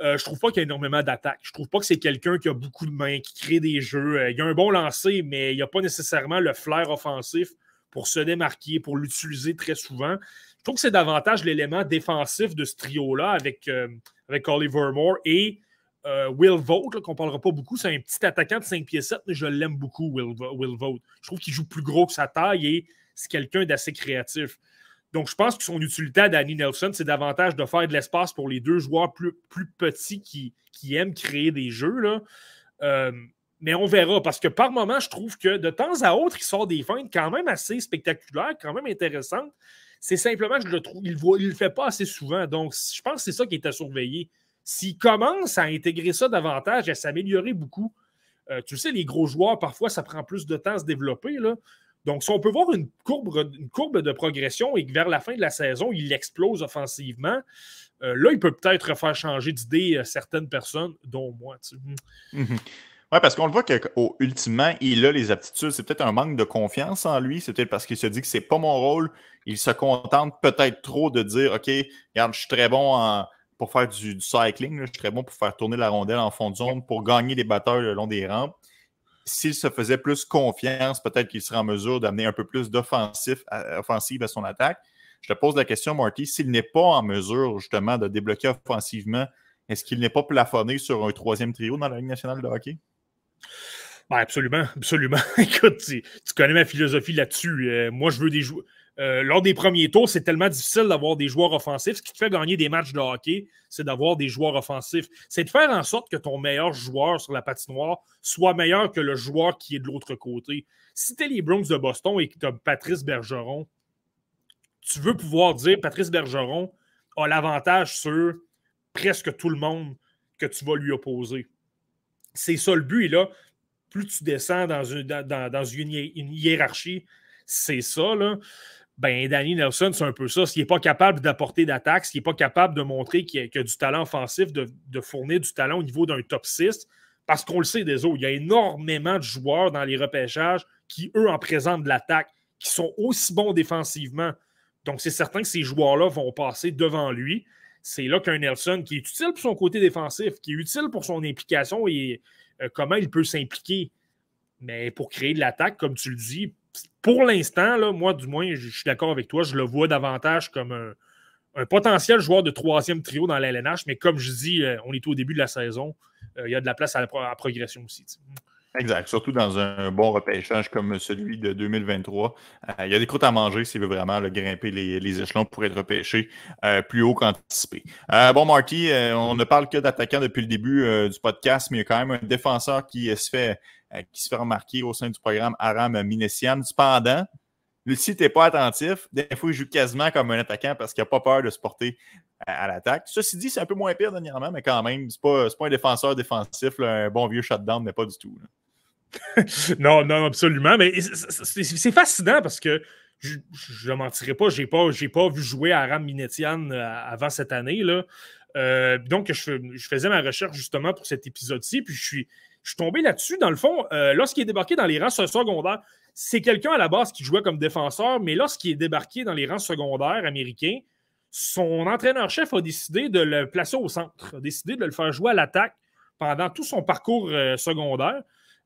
Euh, je trouve pas qu'il y a énormément d'attaques. Je trouve pas que c'est quelqu'un qui a beaucoup de mains, qui crée des jeux. il a un bon lancer, mais il n'y a pas nécessairement le flair offensif pour se démarquer, pour l'utiliser très souvent. Je trouve que c'est davantage l'élément défensif de ce trio-là avec, euh, avec Oliver Moore et euh, Will Vogt, qu'on parlera pas beaucoup. C'est un petit attaquant de 5 pieds 7, mais je l'aime beaucoup, Will, Will Vogt. Je trouve qu'il joue plus gros que sa taille et c'est quelqu'un d'assez créatif. Donc, je pense que son utilité à Danny Nelson, c'est davantage de faire de l'espace pour les deux joueurs plus, petits qui, aiment créer des jeux. Euh, mais on verra, parce que par moment, je trouve que de temps à autre, il sort des feintes quand même assez spectaculaires, quand même intéressantes. C'est simplement que je le trouve, il ne le fait pas assez souvent. Donc, je pense que c'est ça qui est à surveiller. S'il commence à intégrer ça davantage, à s'améliorer beaucoup, euh, tu sais, les gros joueurs, parfois, ça prend plus de temps à se développer. Là. Donc, si on peut voir une courbe, de progression et que vers la fin de la saison, il explose offensivement, euh, là, il peut peut-être faire changer d'idée euh, certaines personnes, dont moi. Tu mhm. Oui, parce qu'on le voit qu'ultimement, il a les aptitudes. C'est peut-être un manque de confiance en lui. C'est peut-être parce qu'il se dit que c'est pas mon rôle. Il se contente peut-être trop de dire OK, regarde, je suis très bon pour faire du, cycling. je suis très bon pour faire tourner la rondelle en fond de zone, pour gagner des batteurs le long des rampes. S'il se faisait plus confiance, peut-être qu'il serait en mesure d'amener un peu plus d'offensive à son attaque. Je te pose la question, Marty, s'il n'est pas en mesure justement de débloquer offensivement, est-ce qu'il n'est pas plafonné sur un troisième trio dans la Ligue nationale de hockey? Ben, absolument, absolument. Écoute, tu, connais ma philosophie là-dessus. Euh, moi, je veux des joueurs. Euh, lors des premiers tours, c'est tellement difficile d'avoir des joueurs offensifs. Ce qui te fait gagner des matchs de hockey, c'est d'avoir des joueurs offensifs. C'est de faire en sorte que ton meilleur joueur sur la patinoire soit meilleur que le joueur qui est de l'autre côté. Si tu es les Bronx de Boston et que tu as Patrice Bergeron, tu veux pouvoir dire Patrice Bergeron a l'avantage sur presque tout le monde que tu vas lui opposer. C'est ça le but. Et là, plus tu descends dans une, dans, une, hiérarchie, c'est ça. Là. Ben, Danny Nelson, c'est un peu ça. S'il n'est pas capable d'apporter d'attaque, s'il n'est pas capable de montrer qu'il y, a, du talent offensif, de, fournir du talent au niveau d'un top 6, parce qu'on le sait des autres, il y a énormément de joueurs dans les repêchages qui, eux, en présentent de l'attaque, qui sont aussi bons défensivement. Donc, c'est certain que ces joueurs-là vont passer devant lui. c'est là qu'un Nelson qui est utile pour son côté défensif, qui est utile pour son implication et euh, comment il peut s'impliquer. Mais pour créer de l'attaque, comme tu le dis, pour l'instant, moi, du moins, je suis d'accord avec toi, je le vois davantage comme un, potentiel joueur de troisième trio dans l'LNH, mais comme je dis, euh, on est au début de la saison, il y a de la place à la, progression aussi. Exact. Surtout dans un bon repêchage comme celui de 2023. Euh, il y a des croûtes à manger s'il veut vraiment grimper les, échelons pour être repêché euh, plus haut qu'anticipé. Euh, bon, Marty, on ne parle que d'attaquants depuis le début du podcast, mais il y a quand même un défenseur qui se fait, qui se fait remarquer au sein du programme Aram Minessian. Cependant, si tu n'es pas attentif, des fois, il joue quasiment comme un attaquant parce qu'il n'a pas peur de se porter à, l'attaque. Ceci dit, c'est un peu moins pire dernièrement, mais quand même, ce n'est pas, un défenseur défensif, un bon vieux shutdown, mais pas du tout. non, non, absolument. Mais c'est fascinant parce que je ne mentirais pas, je n'ai pas, pas vu jouer Aram Minetian euh, avant cette année. Là. Euh, donc, je, faisais ma recherche justement pour cet épisode-ci, puis je suis, je suis tombé là-dessus. Dans le fond, euh, lorsqu'il est débarqué dans les rangs secondaires, c'est quelqu'un à la base qui jouait comme défenseur, mais lorsqu'il est débarqué dans les rangs secondaires américains, son entraîneur-chef a décidé de le placer au centre, a décidé de le faire jouer à l'attaque pendant tout son parcours secondaire.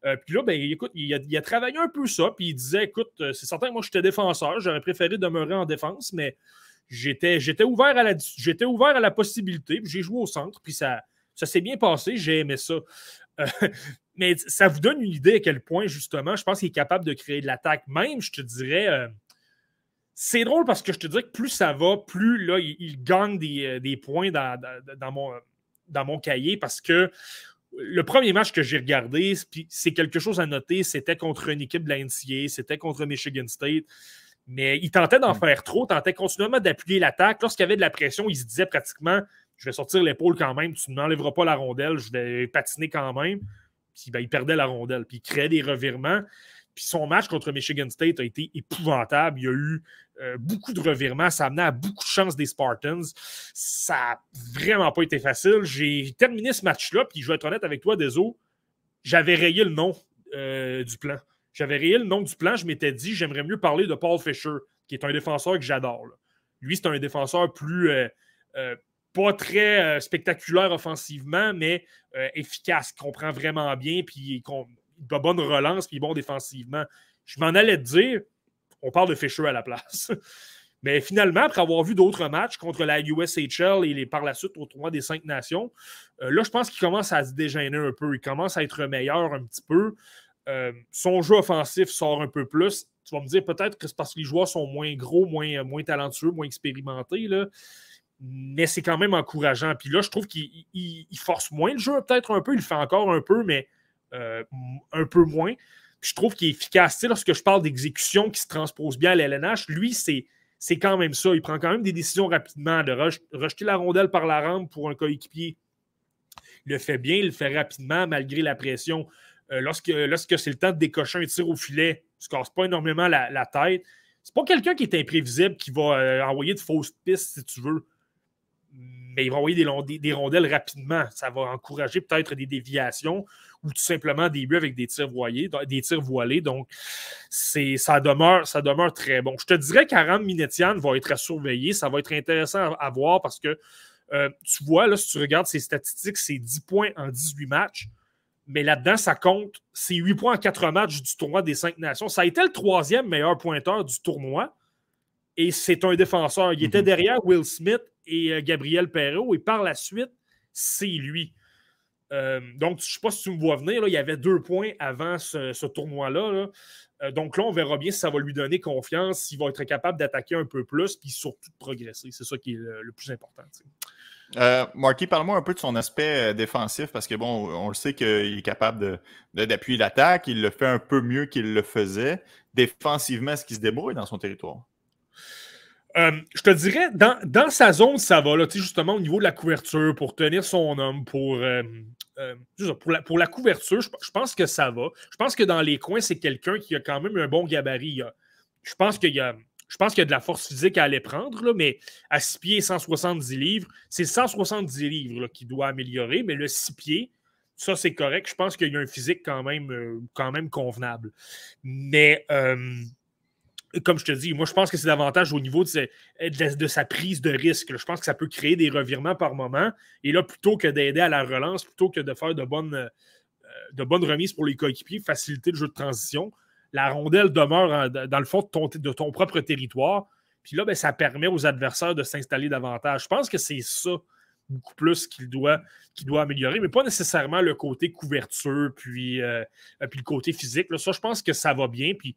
Euh, puis là, ben, écoute, il a, travaillé un peu ça, puis il disait écoute, euh, c'est certain que moi, j'étais défenseur, j'aurais préféré demeurer en défense, mais j'étais, ouvert, à la, j'étais ouvert à la possibilité, puis j'ai joué au centre, puis ça, ça s'est bien passé, j'ai aimé ça. Euh, mais ça vous donne une idée à quel point, justement, je pense qu'il est capable de créer de l'attaque. Même, je te dirais. c'est drôle parce que je te dirais que plus ça va, plus là, il, gagne des, points dans, dans, mon, dans mon cahier parce que le premier match que j'ai regardé, c'est quelque chose à noter, c'était contre une équipe de la NCA, c'était contre Michigan State. Mais il tentait d'en mm. faire trop, tentait continuellement d'appuyer l'attaque. Lorsqu'il y avait de la pression, il se disait pratiquement Je vais sortir l'épaule quand même, tu ne m'enlèveras pas la rondelle, je vais patiner quand même. Puis ben, il perdait la rondelle, puis il créait des revirements. Puis son match contre Michigan State a été épouvantable. Il y a eu euh, beaucoup de revirements. Ça a amené à beaucoup de chances des Spartans. Ça n'a vraiment pas été facile. J'ai terminé ce match-là, puis je vais être honnête avec toi, Deso, j'avais rayé le nom euh, du plan. J'avais rayé le nom du plan. Je m'étais dit, j'aimerais mieux parler de Paul Fisher, qui est un défenseur que j'adore. Lui, c'est un défenseur plus. Euh, pas très spectaculaire offensivement, mais efficace, comprend vraiment bien, puis de bonne relance, puis bon défensivement. Je m'en allais te dire, on parle de Fisher à la place. Mais finalement, après avoir vu d'autres matchs contre la USHL et les, par la suite au tournoi des cinq nations, euh, là, je pense qu'il commence à se dégêner un peu. Il commence à être meilleur un petit peu. Euh, son jeu offensif sort un peu plus. Tu vas me dire peut-être que c'est parce que les joueurs sont moins gros, moins, moins talentueux, moins expérimentés. Là. Mais c'est quand même encourageant. Puis là, je trouve qu'il force moins le jeu, peut-être un peu. Il le fait encore un peu, mais euh, un peu moins. je trouve qu'il est efficace. lorsque je parle d'exécution qui se transpose bien à l'LNH, lui, c'est, c'est quand même ça. Il prend quand même des décisions rapidement, de rejeter la rondelle par la rampe pour un coéquipier. Il le fait bien, il le fait rapidement malgré la pression. Euh, lorsque, lorsque c'est le temps de décocher un tir au filet, il ne se casse pas énormément la, la tête. C'est pas quelqu'un qui est imprévisible qui va euh, envoyer de fausses pistes, si tu veux mais il va envoyer des, rondelles rapidement. Ça va encourager peut-être des déviations ou tout simplement des buts avec des tirs, voilés, des tirs voilés. Donc, ça, demeure, ça demeure très bon. Je te dirais qu'Aram Minetian va être à surveiller. Ça va être intéressant à, voir parce que euh, tu vois, là, si tu regardes ses statistiques, c'est 10 points en 18 matchs. Mais là-dedans, ça compte, c'est 8 points en 4 matchs du tournoi des 5 nations. Ça a été le troisième meilleur pointeur du tournoi. Et c'est un défenseur. Il était mhm. derrière Will Smith et euh, Gabriel Perrault. Et par la suite, c'est lui. Euh, donc, je ne sais pas si tu me vois venir. Il y avait deux points avant ce, tournoi-là. Euh, donc là, on verra bien si ça va lui donner confiance, s'il va être capable d'attaquer un peu plus, puis surtout de progresser. C'est ça qui est le, plus important. Marky, parle-moi un peu de son aspect défensif, parce que bon, on le sait qu'il est capable d'appuyer l'attaque. Il le fait un peu mieux qu'il le faisait. Défensivement, est-ce qu'il se débrouille dans son territoire? Euh, je te dirais, dans, sa zone, ça va, là, justement, au niveau de la couverture, pour tenir son homme, pour, euh, euh, pour, la, pour, la, couverture, je, pense que ça va. Je pense que dans les coins, c'est quelqu'un qui a quand même un bon gabarit. je pense qu'il y a. Je pense qu'il y a de la force physique à aller prendre, là, mais à 6 pieds 170 livres, c'est 170 livres qui doit améliorer, mais le 6 pieds, ça c'est correct. Je pense qu'il y a un physique quand même, quand même convenable. Mais comme je te dis, moi, je pense que c'est davantage au niveau de, sa prise de risque. Je pense que ça peut créer des revirements par moment. Et là, plutôt que d'aider à la relance, plutôt que de faire de bonnes, euh, de bonnes remises pour les coéquipiers, faciliter le jeu de transition, la rondelle demeure dans le fond de ton, propre territoire. Puis là, ben, ça permet aux adversaires de s'installer davantage. Je pense que c'est ça beaucoup plus qu'il doit, doit améliorer, mais pas nécessairement le côté couverture, puis, euh, puis le côté physique. Là. Ça, je pense que ça va bien. Puis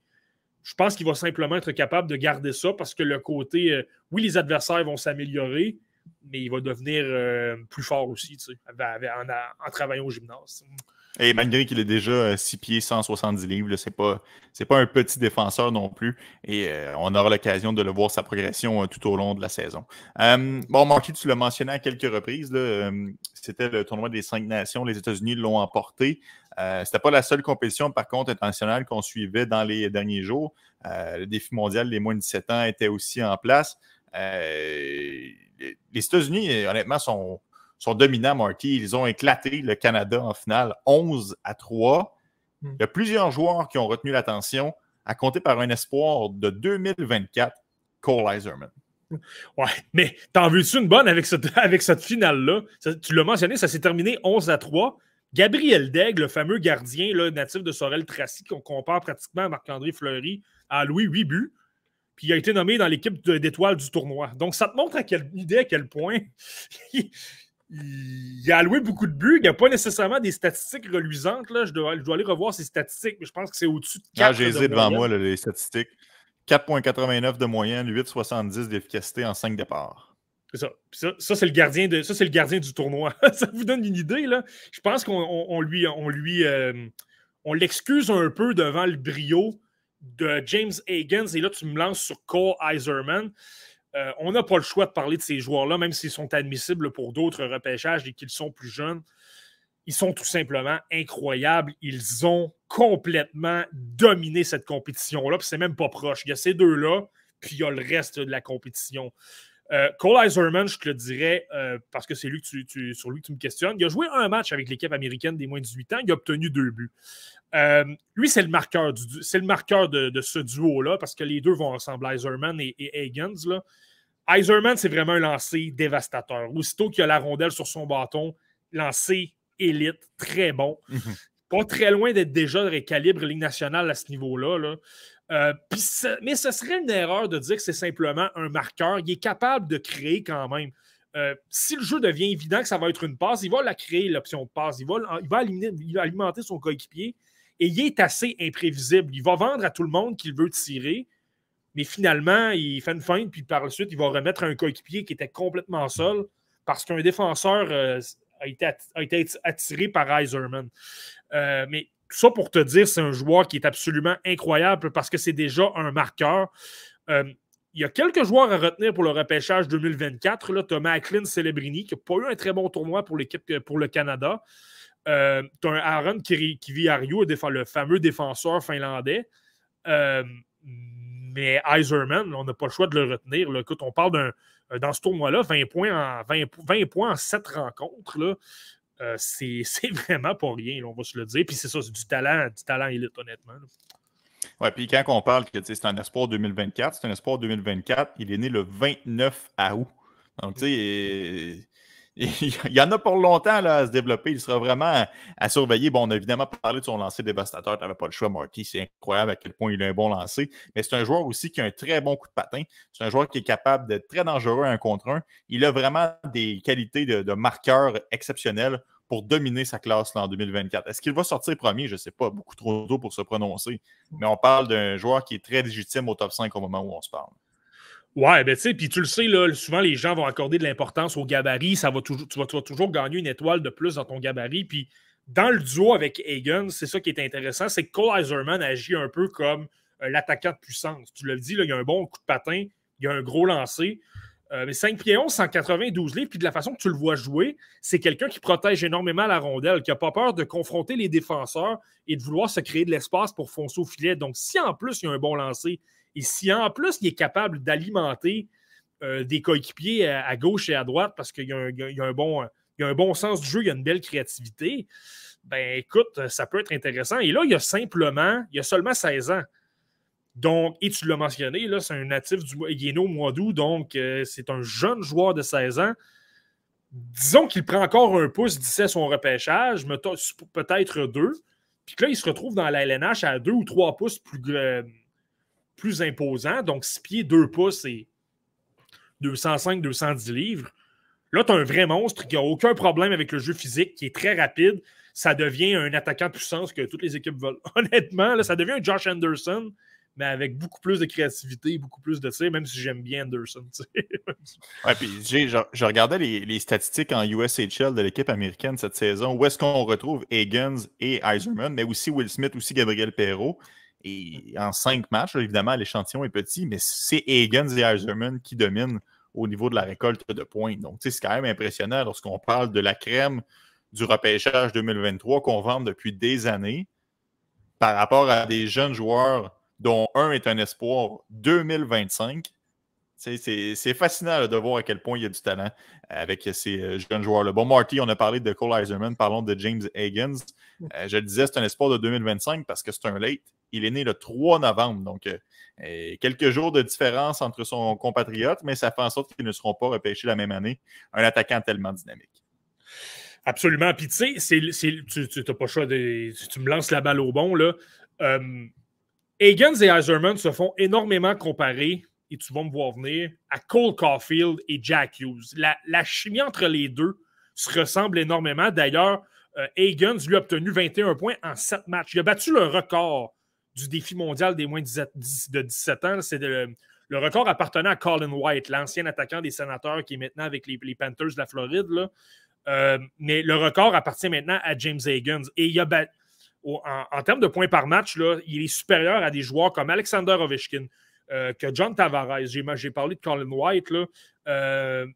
je pense qu'il va simplement être capable de garder ça parce que le côté, euh, oui, les adversaires vont s'améliorer, mais il va devenir euh, plus fort aussi, en, travaillant au gymnase. Et malgré qu'il est déjà 6 euh, pieds, 170 livres, c'est pas, pas un petit défenseur non plus. Et on aura l'occasion de le voir sa progression tout au long de la saison. bon, Marky, tu l'as mentionné à quelques reprises. C'était le tournoi des cinq nations. Les États-Unis l'ont emporté. Euh, Ce n'était pas la seule compétition, par contre, internationale qu'on suivait dans les derniers jours. Euh, le défi mondial des moins de 17 ans était aussi en place. Euh, les États-Unis, honnêtement, sont, sont dominants, Marty. Ils ont éclaté le Canada en finale 11 à 3. Hmm. Il y a plusieurs joueurs qui ont retenu l'attention, à compter par un espoir de 2024, Cole Iserman. Ouais, mais t'en veux-tu une bonne avec cette, avec cette finale-là? Tu l'as mentionné, ça s'est terminé 11 à 3. Gabriel Daigle, le fameux gardien là, natif de Sorel-Tracy, qu'on compare pratiquement à Marc-André Fleury, a loué 8 buts. Puis il a été nommé dans l'équipe d'étoiles du tournoi. Donc ça te montre à quelle idée à quel point il, a alloué beaucoup de buts. Il n'y a pas nécessairement des statistiques reluisantes. Là. Je, dois, aller revoir ses statistiques, mais je pense que c'est au-dessus de 4. Ah, j'ai de devant moi les statistiques. 4,89 de moyenne, 8,70 d'efficacité en 5 départs. C'est ça. Ça, c'est le gardien de. Ça, c'est le gardien du tournoi. ça vous donne une idée, là. Je pense qu'on lui. On lui euh, on l'excuse un peu devant le brio de James Higgins. Et là, tu me lances sur Cole Iserman. Euh, on n'a pas le choix de parler de ces joueurs-là, même s'ils sont admissibles pour d'autres repêchages et qu'ils sont plus jeunes. Ils sont tout simplement incroyables. Ils ont complètement dominé cette compétition-là. C'est même pas proche. Il y a ces deux-là, puis il y a le reste de la compétition. Euh, Cole Iserman, je te le dirais, euh, parce que c'est lui tu, sur lui que tu me questionnes. Il a joué un match avec l'équipe américaine des moins de 18 ans. Il a obtenu deux buts. Euh, lui, c'est le marqueur, du, c'est le marqueur de, ce duo-là, parce que les deux vont ensemble, Iserman et, et Higgins. Là. Iserman, c'est vraiment un lancer dévastateur. Aussitôt qu'il a la rondelle sur son bâton, lancer élite, très bon. Mhm. Pas très loin d'être déjà de récalibre Ligue nationale à ce niveau-là. Là. Euh, mais ce serait une erreur de dire que c'est simplement un marqueur. Il est capable de créer quand même. Euh, si le jeu devient évident que ça va être une passe, il va la créer, l'option de passe. Il va, alimenter, son coéquipier et il est assez imprévisible. Il va vendre à tout le monde qu'il veut tirer, mais finalement, il fait une feinte, puis par la suite, il va remettre un coéquipier qui était complètement seul parce qu'un défenseur euh, a, été attiré par Iserman. mais tout ça pour te dire, c'est un joueur qui est absolument incroyable parce que c'est déjà un marqueur. Euh, il y a quelques joueurs à retenir pour le repêchage 2024. Tu as Macklin Celebrini, qui n'a pas eu un très bon tournoi pour l'équipe pour le Canada. Euh, tu as un Aaron Kiviario, le fameux défenseur finlandais. Euh, mais Iserman, on n'a pas le choix de le retenir. Écoute, on parle d'un dans ce tournoi-là, 20 points en 20, 20 points en 7 rencontres. Là. Euh, c'est vraiment pas rien, on va se le dire. Puis c'est ça, c'est du talent, du talent élite, honnêtement. Oui, puis quand on parle que c'est un espoir 2024, c'est un espoir 2024, il est né le 29 août. Donc, tu sais, il y en a pour longtemps là, à se développer. Il sera vraiment à, surveiller. Bon, on a évidemment parlé de son lancer dévastateur. Tu n'avais pas le choix, Marty. C'est incroyable à quel point il a un bon lancer. Mais c'est un joueur aussi qui a un très bon coup de patin. C'est un joueur qui est capable d'être très dangereux un contre un. Il a vraiment des qualités de, marqueur exceptionnelles pour dominer sa classe en 2024. Est-ce qu'il va sortir premier? Je ne sais pas, beaucoup trop tôt pour se prononcer. Mais on parle d'un joueur qui est très légitime au top 5 au moment où on se parle. Ouais, ben tu sais, puis tu le sais, souvent les gens vont accorder de l'importance au gabarit. Ça va toujours, tu, vas, toujours gagner une étoile de plus dans ton gabarit. Puis dans le duo avec Hagen, c'est ça qui est intéressant, c'est que Cole Iserman agit un peu comme euh, l'attaquant de puissance. Tu l'as dit, il y a un bon coup de patin, il y a un gros lancer. Euh, mais 5 pieds 11, 192 livres, puis de la façon que tu le vois jouer, c'est quelqu'un qui protège énormément la rondelle, qui n'a pas peur de confronter les défenseurs et de vouloir se créer de l'espace pour foncer au filet. Donc, si en plus il y a un bon lancer, et si en plus il est capable d'alimenter euh, des coéquipiers à, gauche et à droite parce qu'il y, a un bon, sens du jeu, il a une belle créativité, ben écoute, ça peut être intéressant. Et là, il y a simplement, il y a seulement 16 ans. Donc, et tu l'as mentionné, là, c'est un natif du Yeno mois d'août, donc euh, c'est un jeune joueur de 16 ans. Disons qu'il prend encore un pouce d'ici son repêchage, peut-être deux. Puis là, il se retrouve dans la LNH à deux ou trois pouces plus, euh, plus imposant. Donc, 6 pieds, 2 pouces et 205-210 livres. Là, tu as un vrai monstre qui n'a aucun problème avec le jeu physique, qui est très rapide. Ça devient un attaquant puissance que toutes les équipes veulent. Honnêtement, là, ça devient un Josh Anderson, mais avec beaucoup plus de créativité, beaucoup plus de tir, même si j'aime bien Anderson. ouais, puis je, regardais les, statistiques en USHL de l'équipe américaine cette saison, où est-ce qu'on retrouve Higgins et Eiserman, mais aussi Will Smith, aussi Gabriel Perrault. Et en cinq matchs, évidemment, l'échantillon est petit, mais c'est Higgins et Eiserman qui dominent au niveau de la récolte de points. Donc, c'est quand même impressionnant lorsqu'on parle de la crème du repêchage 2023 qu'on vend depuis des années par rapport à des jeunes joueurs dont un est un espoir 2025. C'est fascinant de voir à quel point il y a du talent avec ces euh, jeunes joueurs-là. Bon, Marty, on a parlé de Cole Eiserman, parlons de James Higgins. Euh, je le disais, c'est un espoir de 2025 parce que c'est un late. Il est né le 3 novembre, donc euh, quelques jours de différence entre son compatriote, mais ça fait en sorte qu'ils ne seront pas repêchés la même année. Un attaquant tellement dynamique. Absolument. Puis tu sais, tu n'as pas choix de. Tu me lances la balle au bon, là. Euh, Higgins et Eiserman se font énormément comparer, et tu vas me voir venir, à Cole Caulfield et Jack Hughes. La, chimie entre les deux se ressemble énormément. D'ailleurs, euh, Higgins lui a obtenu 21 points en 7 matchs. Il a battu le record du défi mondial des moins de 17 ans. C'est le, record appartenait à Colin White, l'ancien attaquant des sénateurs qui est maintenant avec les, Panthers de la Floride. Euh, mais le record appartient maintenant à James Higgins. Et il a en, termes de points par match, là, il est supérieur à des joueurs comme Alexander Ovechkin, euh, que John Tavares. J'ai parlé de Colin White. Là, euh,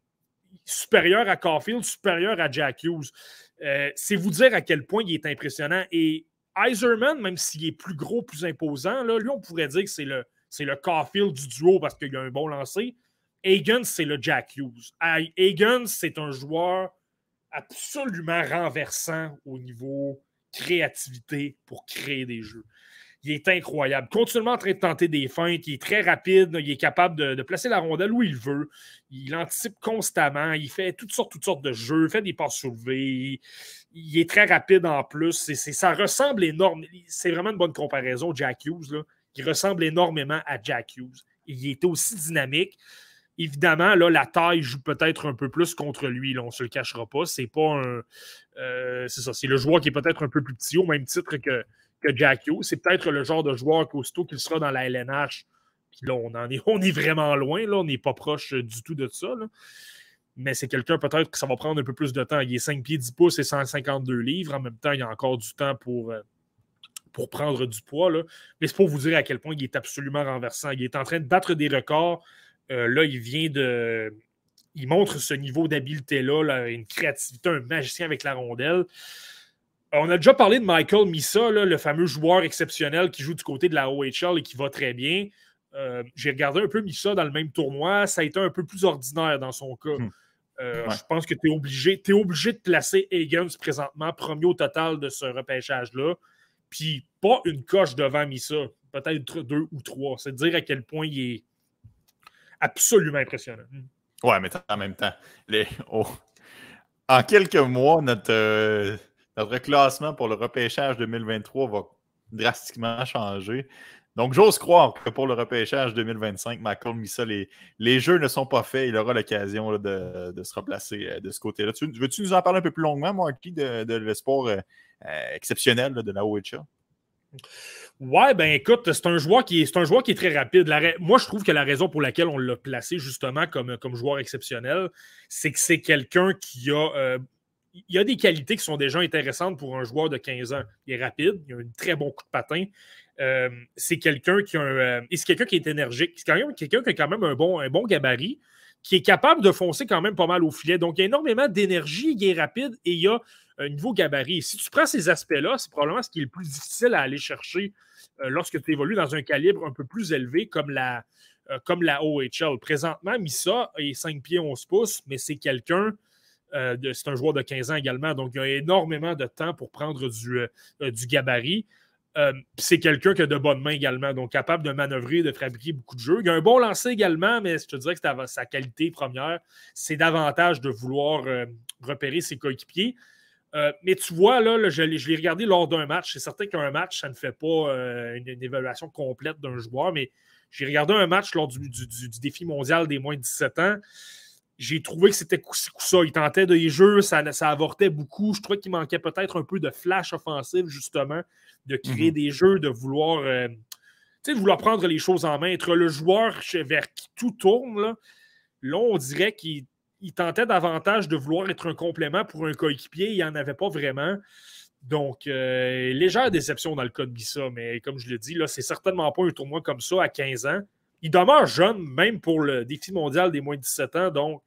supérieur à Caulfield, supérieur à Jack Hughes. C'est vous dire à quel point il est impressionnant. Et Iserman, même s'il est plus gros, plus imposant, là, lui, on pourrait dire que c'est le, c'est le Caulfield du duo parce qu'il a un bon lancer. Hagen, c'est le Jack Hughes. Hagen, c'est un joueur absolument renversant au niveau créativité pour créer des jeux. Il est incroyable. Continuellement en train de tenter des feintes. Il est très rapide. Il est capable de, placer la rondelle où il veut. Il anticipe constamment. Il fait toutes sortes, de jeux. Il fait des passes soulevées. Il, est très rapide en plus. ça ressemble énormément. C'est vraiment une bonne comparaison, Jack Hughes. Là. Il ressemble énormément à Jack Hughes. Il est aussi dynamique. Évidemment, la taille joue peut-être un peu plus contre lui. on ne se le cachera pas. C'est pas un. Euh, c'est ça. C'est le joueur qui est peut-être un peu plus petit, au même titre que, que Jack. C'est peut-être le genre de joueur qu'aussitôt qu'il sera dans la LNH, puis là, on, est, on est vraiment loin. Là, on n'est pas proche du tout de ça. Mais c'est quelqu'un peut-être que ça va prendre un peu plus de temps. Il est 5 pieds 10 pouces et 152 livres. En même temps, il y a encore du temps pour, euh, prendre du poids. Là. Mais c'est pour vous dire à quel point il est absolument renversant. Il est en train de battre des records. Euh, là, il vient de. Il montre ce niveau d'habileté-là, une créativité, un magicien avec la rondelle. On a déjà parlé de Michael Missa, le fameux joueur exceptionnel qui joue du côté de la OHL et qui va très bien. Euh, j'ai regardé un peu Missa dans le même tournoi. Ça a été un peu plus ordinaire dans son cas. Hmm. Euh, je pense que tu es obligé, es obligé de placer Higgins présentement premier au total de ce repêchage-là. Puis pas une coche devant Missa, peut-être deux ou trois. C'est dire à quel point il est absolument impressionnant. Hmm. Ouais, mais en même temps, les... Oh. en quelques mois, notre, euh, notre classement pour le repêchage 2023 va drastiquement changer. Donc, j'ose croire que pour le repêchage 2025, Michael Missa, les, les jeux ne sont pas faits. Il aura l'occasion de, se replacer euh, de ce côté-là. Veux-tu nous en parler un peu plus longuement, Marky, de, de l'espoir euh, exceptionnel de la OHA? Ouais, ben écoute, c'est un joueur qui est, un joueur qui est très rapide. moi, je trouve que la raison pour laquelle on l'a placé justement comme, comme joueur exceptionnel, c'est que c'est quelqu'un qui a, euh, il a des qualités qui sont déjà intéressantes pour un joueur de 15 ans. Il est rapide, il a un très bon coup de patin. Euh, c'est quelqu'un qui a un, euh, c'est quelqu'un qui est énergique. C'est quelqu'un qui a quand même un bon, un bon gabarit, qui est capable de foncer quand même pas mal au filet. Donc, il y a énormément d'énergie, il est rapide et il y a un niveau gabarit. Si tu prends ces aspects-là, c'est probablement ce qui est le plus difficile à aller chercher euh, lorsque tu évolues dans un calibre un peu plus élevé comme la, comme la OHL. Présentement, Missa est 5 pieds 11 pouces, mais c'est quelqu'un, euh, c'est un joueur de 15 ans également, donc il a énormément de temps pour prendre du, du gabarit. Euh, c'est quelqu'un qui a de bonnes mains également, donc capable de manœuvrer, de fabriquer beaucoup de jeux. Il a un bon lancer également, mais je te dirais que sa qualité première, c'est davantage de vouloir euh, repérer ses coéquipiers. Euh, mais tu vois, là, je, l'ai regardé lors d'un match. C'est certain qu'un match, ça ne fait pas une, évaluation complète d'un joueur, mais j'ai regardé un match lors du, défi mondial des moins de 17 ans j'ai trouvé que c'était ça. Il tentait des jeux, ça, ça avortait beaucoup. Je trouvais qu'il manquait peut-être un peu de flash offensif, justement, de créer mhm. des jeux, de vouloir, euh, de vouloir prendre les choses en main, être le joueur vers qui tout tourne. Là, là on dirait qu'il tentait davantage de vouloir être un complément pour un coéquipier. Il n'y en avait pas vraiment. Donc, euh, légère déception dans le cas de Guissa, mais comme je l'ai dit, là, c'est certainement pas un tournoi comme ça à 15 ans il demeure jeune, même pour le défi mondial des moins de 17 ans. Donc,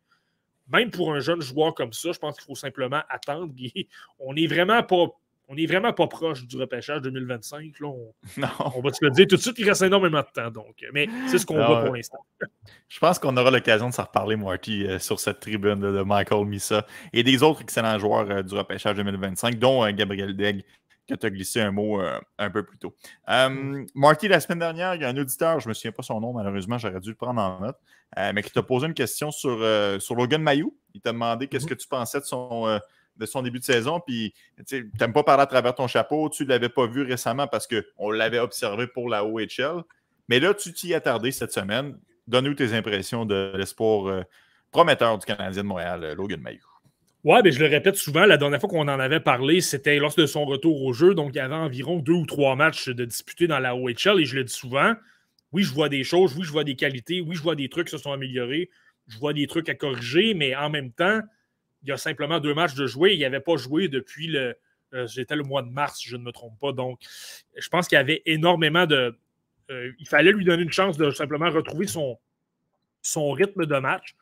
même pour un jeune joueur comme ça, je pense qu'il faut simplement attendre. On n'est vraiment pas. On vraiment pas proche du repêchage 2025. Là, on, on, va te le dire tout de suite, il reste énormément de temps. Donc. Mais c'est ce qu'on voit pour l'instant. Je pense qu'on aura l'occasion de s'en reparler, Marty, euh, sur cette tribune de, Michael Missa et des autres excellents joueurs euh, du repêchage 2025, dont euh, Gabriel Degg, que tu as glissé un mot euh, un peu plus tôt. Euh, mm. Marty, la semaine dernière, il y a un auditeur, je ne me souviens pas son nom, malheureusement, j'aurais dû le prendre en note, euh, mais qui t'a posé une question sur, sur Logan Mayou. Il t'a demandé qu'est-ce mm-hmm. que tu pensais de son, de son début de saison. Puis, tu n'aimes pas parler à travers ton chapeau. Tu ne l'avais pas vu récemment parce qu'on l'avait observé pour la OHL. Mais là, tu t'y attardé cette semaine. Donne-nous tes impressions de l'espoir prometteur du Canadien de Montréal, Logan Mayou. Ouais, mais je le répète souvent, la dernière fois qu'on en avait parlé, c'était lors de son retour au jeu. Donc, il y avait environ deux ou trois matchs de disputés dans la OHL. Et je le dis souvent, oui, je vois des choses, oui, je vois des qualités, oui, je vois des trucs qui se sont améliorés, je vois des trucs à corriger, mais en même temps, il y a simplement deux matchs de jouer. Il n'avait pas joué depuis le. Euh, le mois de mars, je ne me trompe pas. Donc, je pense qu'il y avait énormément de. Euh, il fallait lui donner une chance de simplement retrouver son, son rythme de match.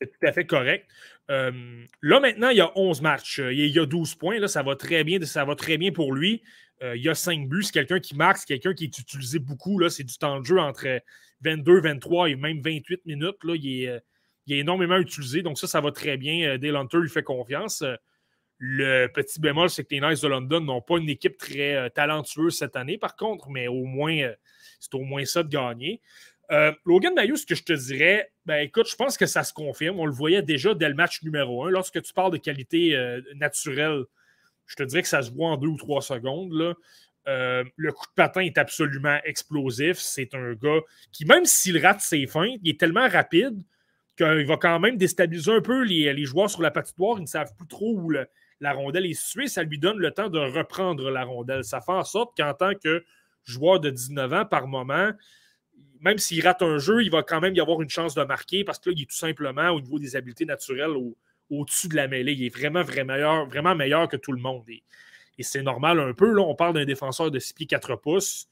C'est tout à fait correct. Euh, là, maintenant, il y a 11 matchs. Euh, il y a 12 points. Là, ça va très bien, ça va très bien pour lui. Euh, il y a 5 buts. C'est quelqu'un qui marque, c'est quelqu'un qui est utilisé beaucoup. C'est du temps de jeu entre 22, 23 et même 28 minutes. Là. Il, est, énormément utilisé. Donc, ça, ça va très bien. Dale Hunter lui fait confiance. Le petit bémol, c'est que les Knights de London n'ont pas une équipe très talentueuse cette année, par contre, mais au moins, c'est au moins ça de gagner. Euh, Logan Mayou, ce que je te dirais, ben écoute, je pense que ça se confirme. On le voyait déjà dès le match numéro un. Lorsque tu parles de qualité euh, naturelle, je te dirais que ça se voit en deux ou trois secondes. Euh, le coup de patin est absolument explosif. C'est un gars qui, même s'il rate ses feintes, il est tellement rapide qu'il va quand même déstabiliser un peu les, joueurs sur la patinoire. Ils ne savent plus trop où la rondelle est située. Ça lui donne le temps de reprendre la rondelle. Ça fait en sorte qu'en tant que joueur de 19 ans, par moment, même s'il rate un jeu, il va quand même y avoir une chance de marquer parce que là, il est tout simplement au niveau des habiletés naturelles au, dessus de la mêlée. Il est vraiment, vraiment meilleur, vraiment meilleur que tout le monde. Et, c'est normal un peu. Là, on parle d'un défenseur de 6 pieds 4 pouces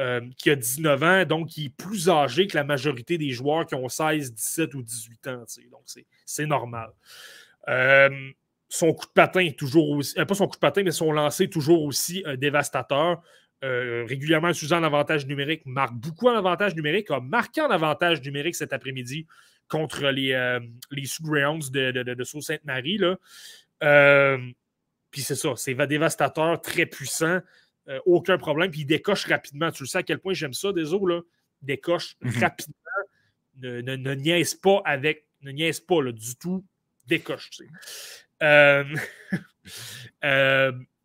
euh, qui a 19 ans, donc qui est plus âgé que la majorité des joueurs qui ont 16, 17 ou 18 ans. Donc, c'est normal. Euh, son coup de patin toujours aussi. Euh, pas son coup de patin, mais son lancer toujours aussi dévastateur. Euh, régulièrement utilisant l'avantage numérique, marque beaucoup en avantage numérique, a marqué en avantage numérique cet après-midi contre les, euh, les Sous-Greyhounds de, de, Sault-Sainte-Marie. Euh, puis c'est ça, c'est dévastateur, très puissant, aucun problème, puis il décoche rapidement. Tu le sais à quel point j'aime ça, des là. Décoche mhm. rapidement, ne, ne, niaise pas avec, ne niaise pas là, du tout, décoche. Tu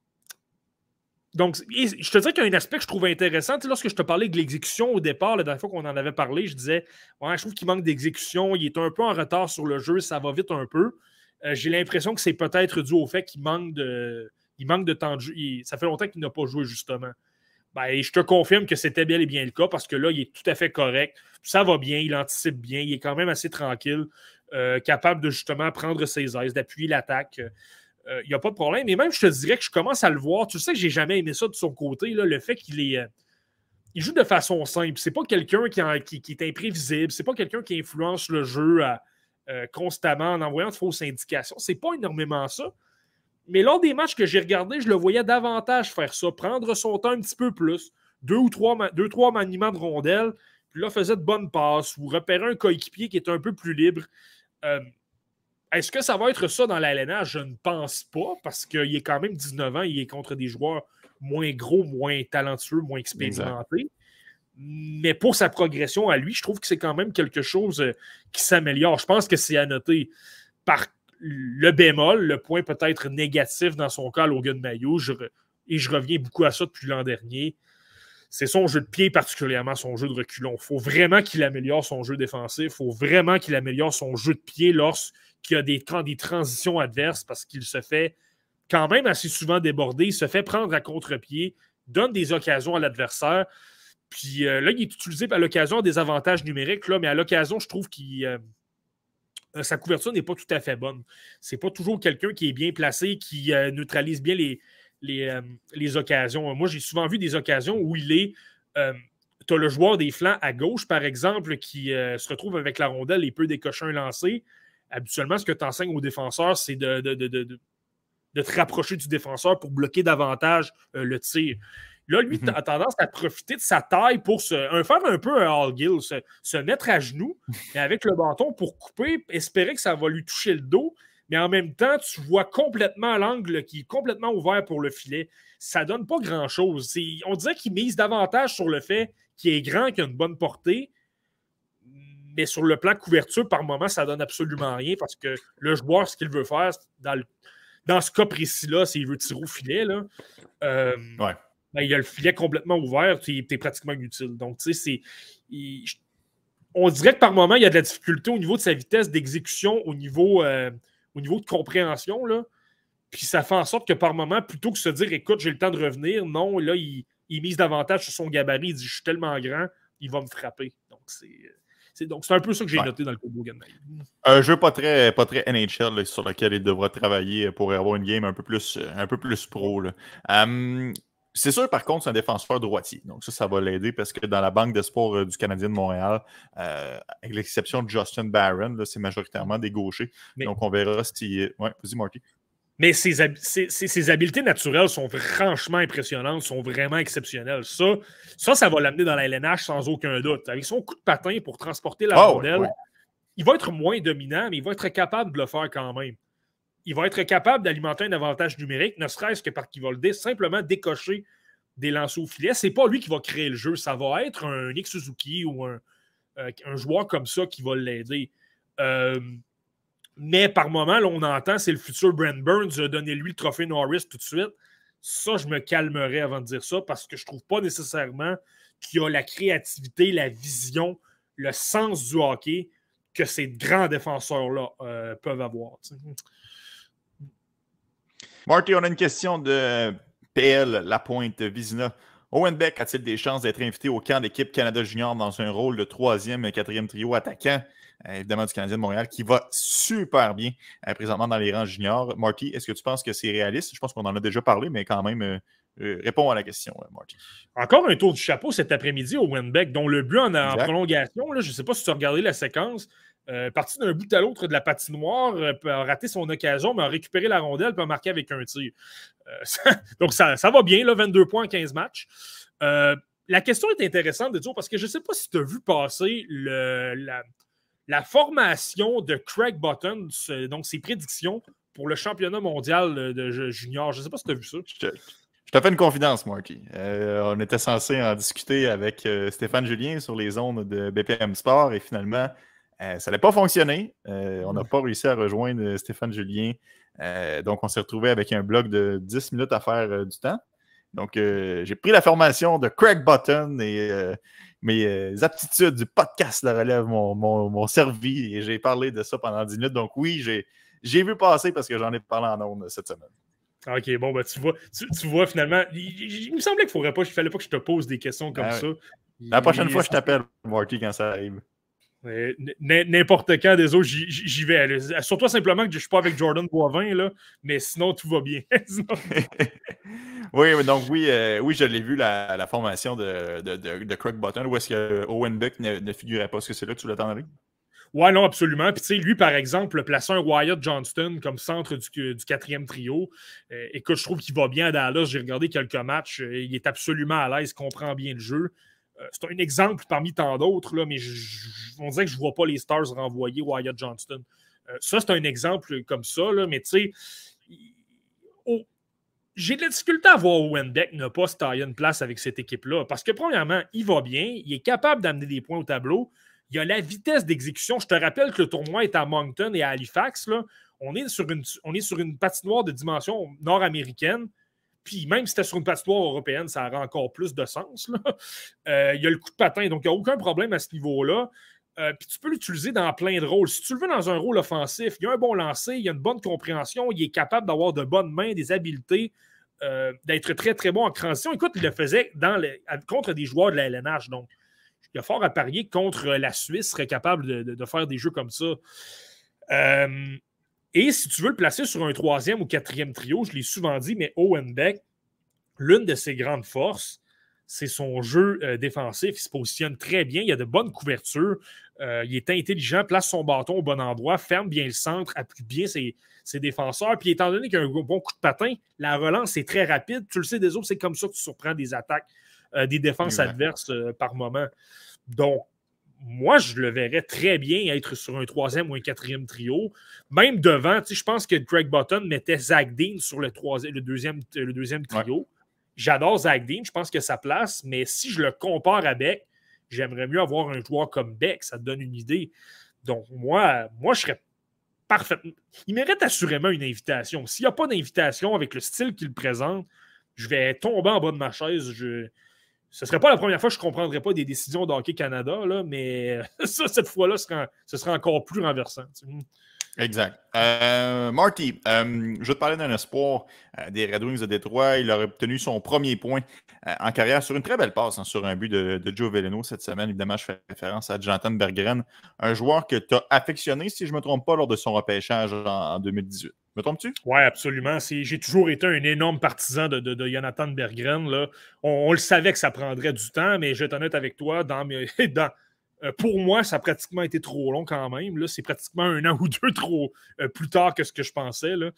Donc, je te dirais qu'il y a un aspect que je trouve intéressant. Lorsque je te parlais de l'exécution au départ, la dernière fois qu'on en avait parlé, je disais je trouve qu'il manque d'exécution, il est un peu en retard sur le jeu, ça va vite un peu. Euh, j'ai l'impression que c'est peut-être dû au fait qu'il manque de. Il manque de temps de jeu. ça fait longtemps qu'il n'a pas joué, justement. Ben, je te confirme que c'était bien et bien le cas parce que là, il est tout à fait correct. Ça va bien, il anticipe bien, il est quand même assez tranquille, euh, capable de justement prendre ses aises, d'appuyer l'attaque il euh, n'y a pas de problème. Et même, je te dirais que je commence à le voir. Tu sais que j'ai jamais aimé ça de son côté, là, le fait qu'il est. Euh, il joue de façon simple. C'est pas quelqu'un qui, est imprévisible. C'est pas quelqu'un qui influence le jeu euh, constamment en envoyant de fausses indications. C'est pas énormément ça. Mais lors des matchs que j'ai regardés, je le voyais davantage faire ça, prendre son temps un petit peu plus, deux ou trois, deux, trois maniements de rondelles, puis là, faisait de bonnes passes ou repérer un coéquipier qui est un peu plus libre. Est-ce que ça va être ça dans l'ALNA? Je ne pense pas, parce qu'il est quand même 19 ans, il est contre des joueurs moins gros, moins talentueux, moins expérimenté. Mais pour sa progression à lui, je trouve que c'est quand même quelque chose euh, qui s'améliore. Je pense que c'est à noter par le bémol, le point peut-être négatif dans son cas, Logan Mayo, et je reviens beaucoup à ça depuis l'an dernier, c'est son jeu de pied, particulièrement son jeu de reculon. Il faut vraiment qu'il améliore son jeu défensif. Il faut vraiment qu'il améliore son jeu de pied lorsqu'il y a des, des transitions adverses parce qu'il se fait quand même assez souvent déborder. Il se fait prendre à contre-pied, donne des occasions à l'adversaire. Puis euh, là, il est utilisé à l'occasion des avantages numériques, là, mais à l'occasion, je trouve que euh, euh, sa couverture n'est pas tout à fait bonne. C'est pas toujours quelqu'un qui est bien placé, qui neutralise bien les, euh, les, occasions. Moi, j'ai souvent vu des occasions où il est. Euh, tu as le joueur des flancs à gauche, par exemple, qui euh, se retrouve avec la rondelle et peut décocher un lancer. Habituellement, ce que tu enseignes aux défenseurs, c'est de, de, te rapprocher du défenseur pour bloquer davantage le tir. Là, lui, mm-hmm. a tendance à profiter de sa taille pour se, un, faire un peu un All Gill, se, se, mettre à genoux, et avec le bâton pour couper, espérer que ça va lui toucher le dos mais en même temps, tu vois complètement l'angle qui est complètement ouvert pour le filet. Ça donne pas grand-chose. On dirait qu'il mise davantage sur le fait qu'il est grand, qu'il a une bonne portée, mais sur le plan couverture, par moment, ça donne absolument rien parce que le joueur, ce qu'il veut faire, dans, dans ce cas précis-là, c'est qu'il veut tirer au filet. Là, euh, ben, il a le filet complètement ouvert, tu es, pratiquement inutile. Donc, tu sais, c'est. On dirait que par moment, il y a de la difficulté au niveau de sa vitesse d'exécution, au niveau. Euh, au niveau de compréhension. Là. Puis ça fait en sorte que par moment, plutôt que de se dire écoute, j'ai le temps de revenir, non, là, il, mise davantage sur son gabarit. Il dit je suis tellement grand, il va me frapper. Donc c'est. donc, c'est un peu ça que j'ai noté dans le combo Un jeu pas très, pas très NHL sur lequel il devra travailler pour avoir une game un peu plus, un peu plus pro. Là. Hum, c'est sûr, par contre, c'est un défenseur droitier. Donc, ça, ça va l'aider parce que dans la banque de sport euh, du Canadien de Montréal, euh, avec l'exception de Justin Barron, c'est majoritairement des gauchers. Donc, on verra si. Ouais, vas-y, Marty. Mais ses, habiletés naturelles sont franchement impressionnantes, sont vraiment exceptionnelles. Ça, ça, ça va l'amener dans la LNH sans aucun doute. Avec son coup de patin pour transporter la oh, il va être moins dominant, mais il va être capable de le faire quand même il va être capable d'alimenter un avantage numérique, ne serait-ce que parce qu'il va le simplement décocher des lancers au filet. C'est pas lui qui va créer le jeu, ça va être un Nick Suzuki ou un, euh, joueur comme ça qui va l'aider. Euh, mais par moment, là, on entend c'est le futur Brent Burns, donnez-lui le trophée Norris tout de suite. Ça, je me calmerai avant de dire ça parce que je trouve pas nécessairement qu'il a la créativité, la vision, le sens du hockey que ces grands défenseurs-là euh, peuvent avoir. Marty, on a une question de PL Lapointe Vizina. Owen Beck a-t-il des chances d'être invité au camp d'équipe Canada Junior dans un rôle de troisième et quatrième trio attaquant, euh, évidemment du Canadien de Montréal, qui va super bien euh, présentement dans les rangs juniors? Marty, est-ce que tu penses que c'est réaliste? Je pense qu'on en a déjà parlé, mais quand même, euh, réponds à la question, Marty. Encore un tour du chapeau cet après-midi au Beck, dont le but en, en prolongation, je ne sais pas si tu as regardé la séquence, euh, parti d'un bout à l'autre de la patinoire, euh, a raté son occasion, mais a récupéré la rondelle et a marqué avec un tir. Euh, donc, ça, va bien, là, 22 points en 15 matchs. la question est intéressante, de dire parce que je ne sais pas si tu as vu passer la, formation de Craig Button, donc ses prédictions pour le championnat mondial de junior. Je ne sais pas si tu as vu ça. Je, te fais une confidence, Marky. on était censé en discuter avec Stéphane Julien sur les zones de BPM Sport et finalement, euh, ça n'a pas fonctionné. Euh, on n'a pas réussi à rejoindre euh, Stéphane Julien. donc, on s'est retrouvé avec un bloc de 10 minutes à faire du temps. Donc, j'ai pris la formation de Craig Button et mes aptitudes du podcast de relève m'ont servi et j'ai parlé de ça pendant 10 minutes. Donc, oui, j'ai vu passer parce que j'en ai parlé en ondes cette semaine. OK, bon, ben, tu, vois, tu, vois finalement, il, me semblait qu'il ne fallait pas que je te pose des questions comme ah ça. La prochaine fois, je t'appelle, Marty, quand ça arrive. N'importe quand des autres, j'y vais. Surtout simplement que je ne suis pas avec Jordan Boivin, là, mais sinon tout va bien. oui, donc oui, euh, oui je l'ai vu la, formation de, de, de, Craig Button, où est-ce que Owen Beck ne, figurait pas? Est-ce que c'est là que tu l'attendais? Ouais, non, absolument. Puis, tu sais, lui, par exemple, placer un Wyatt Johnston comme centre du, quatrième trio, euh, écoute, je trouve qu'il va bien à Dallas. J'ai regardé quelques matchs. Euh, il est absolument à l'aise, comprend bien le jeu. Euh, c'est un exemple parmi tant d'autres, mais on dirait que je ne vois pas les Stars renvoyer Wyatt Johnston. Euh, ça, c'est un exemple comme ça, là, mais tu sais, j'ai de la difficulté à voir Wendeck ne pas se tailler une place avec cette équipe-là. Parce que, premièrement, il va bien, il est capable d'amener des points au tableau. Il a la vitesse d'exécution. Je te rappelle que le tournoi est à Moncton et à Halifax. Là. On, est sur une, on est sur une patinoire de dimension nord-américaine. Puis même si c'était sur une patinoire européenne, ça aurait encore plus de sens. Euh, il y a le coup de patin, donc il n'y a aucun problème à ce niveau-là. Euh, puis tu peux l'utiliser dans plein de rôles. Si tu le veux dans un rôle offensif, il y a un bon lancer, il y a une bonne compréhension, il est capable d'avoir de bonnes mains, des habiletés, euh, d'être très, très bon en transition. Écoute, il le faisait contre des joueurs de la LNH. Donc, il y a fort à parier contre la Suisse serait capable de, faire des jeux comme ça. Euh, et si tu veux le placer sur un troisième ou quatrième trio, je l'ai souvent dit, mais Owen Beck, l'une de ses grandes forces, c'est son jeu euh, défensif. Il se positionne très bien. Il a de bonnes couvertures. Euh, il est intelligent, place son bâton au bon endroit, ferme bien le centre, appuie bien ses, défenseurs. Puis étant donné qu'il a un bon coup de patin, la relance est très rapide. Tu le sais, des autres, c'est comme ça que tu surprends des attaques, euh, des défenses adverses par moment. Donc, moi, je le verrais très bien être sur un troisième ou un quatrième trio. Même devant, je pense que Greg Button mettait Zach Dean sur le, troisième, le, deuxième, le deuxième trio. J'adore Zach Dean, je pense que sa place, mais si je le compare à Beck, j'aimerais mieux avoir un joueur comme Beck, ça te donne une idée. Donc, moi, moi je serais parfait. Il mérite assurément une invitation. S'il n'y a pas d'invitation avec le style qu'il présente, je vais tomber en bas de ma chaise. Je... Ce ne serait pas la première fois que je ne comprendrais pas des décisions d'Hockey Canada, là, mais ça, cette fois-là, ce serait encore plus renversant. Exact. Euh, Marty, euh, je vais te parler d'un espoir euh, des Red Wings de Détroit. Il a obtenu son premier point en carrière sur une très belle passe, hein, sur un but de, Joe Veleno cette semaine. Évidemment, je fais référence à Jonathan Berggren, un joueur que tu as affectionné, si je ne me trompe pas, lors de son repêchage en, 2018. Me trompes-tu? Oui, absolument. J'ai toujours été un énorme partisan de, Jonathan Berggren. On, le savait que ça prendrait du temps, mais je vais être honnête avec toi, dans, mes, dans, euh, pour moi, ça a pratiquement été trop long quand même. C'est pratiquement un an ou deux trop euh, plus tard que ce que je pensais. Là.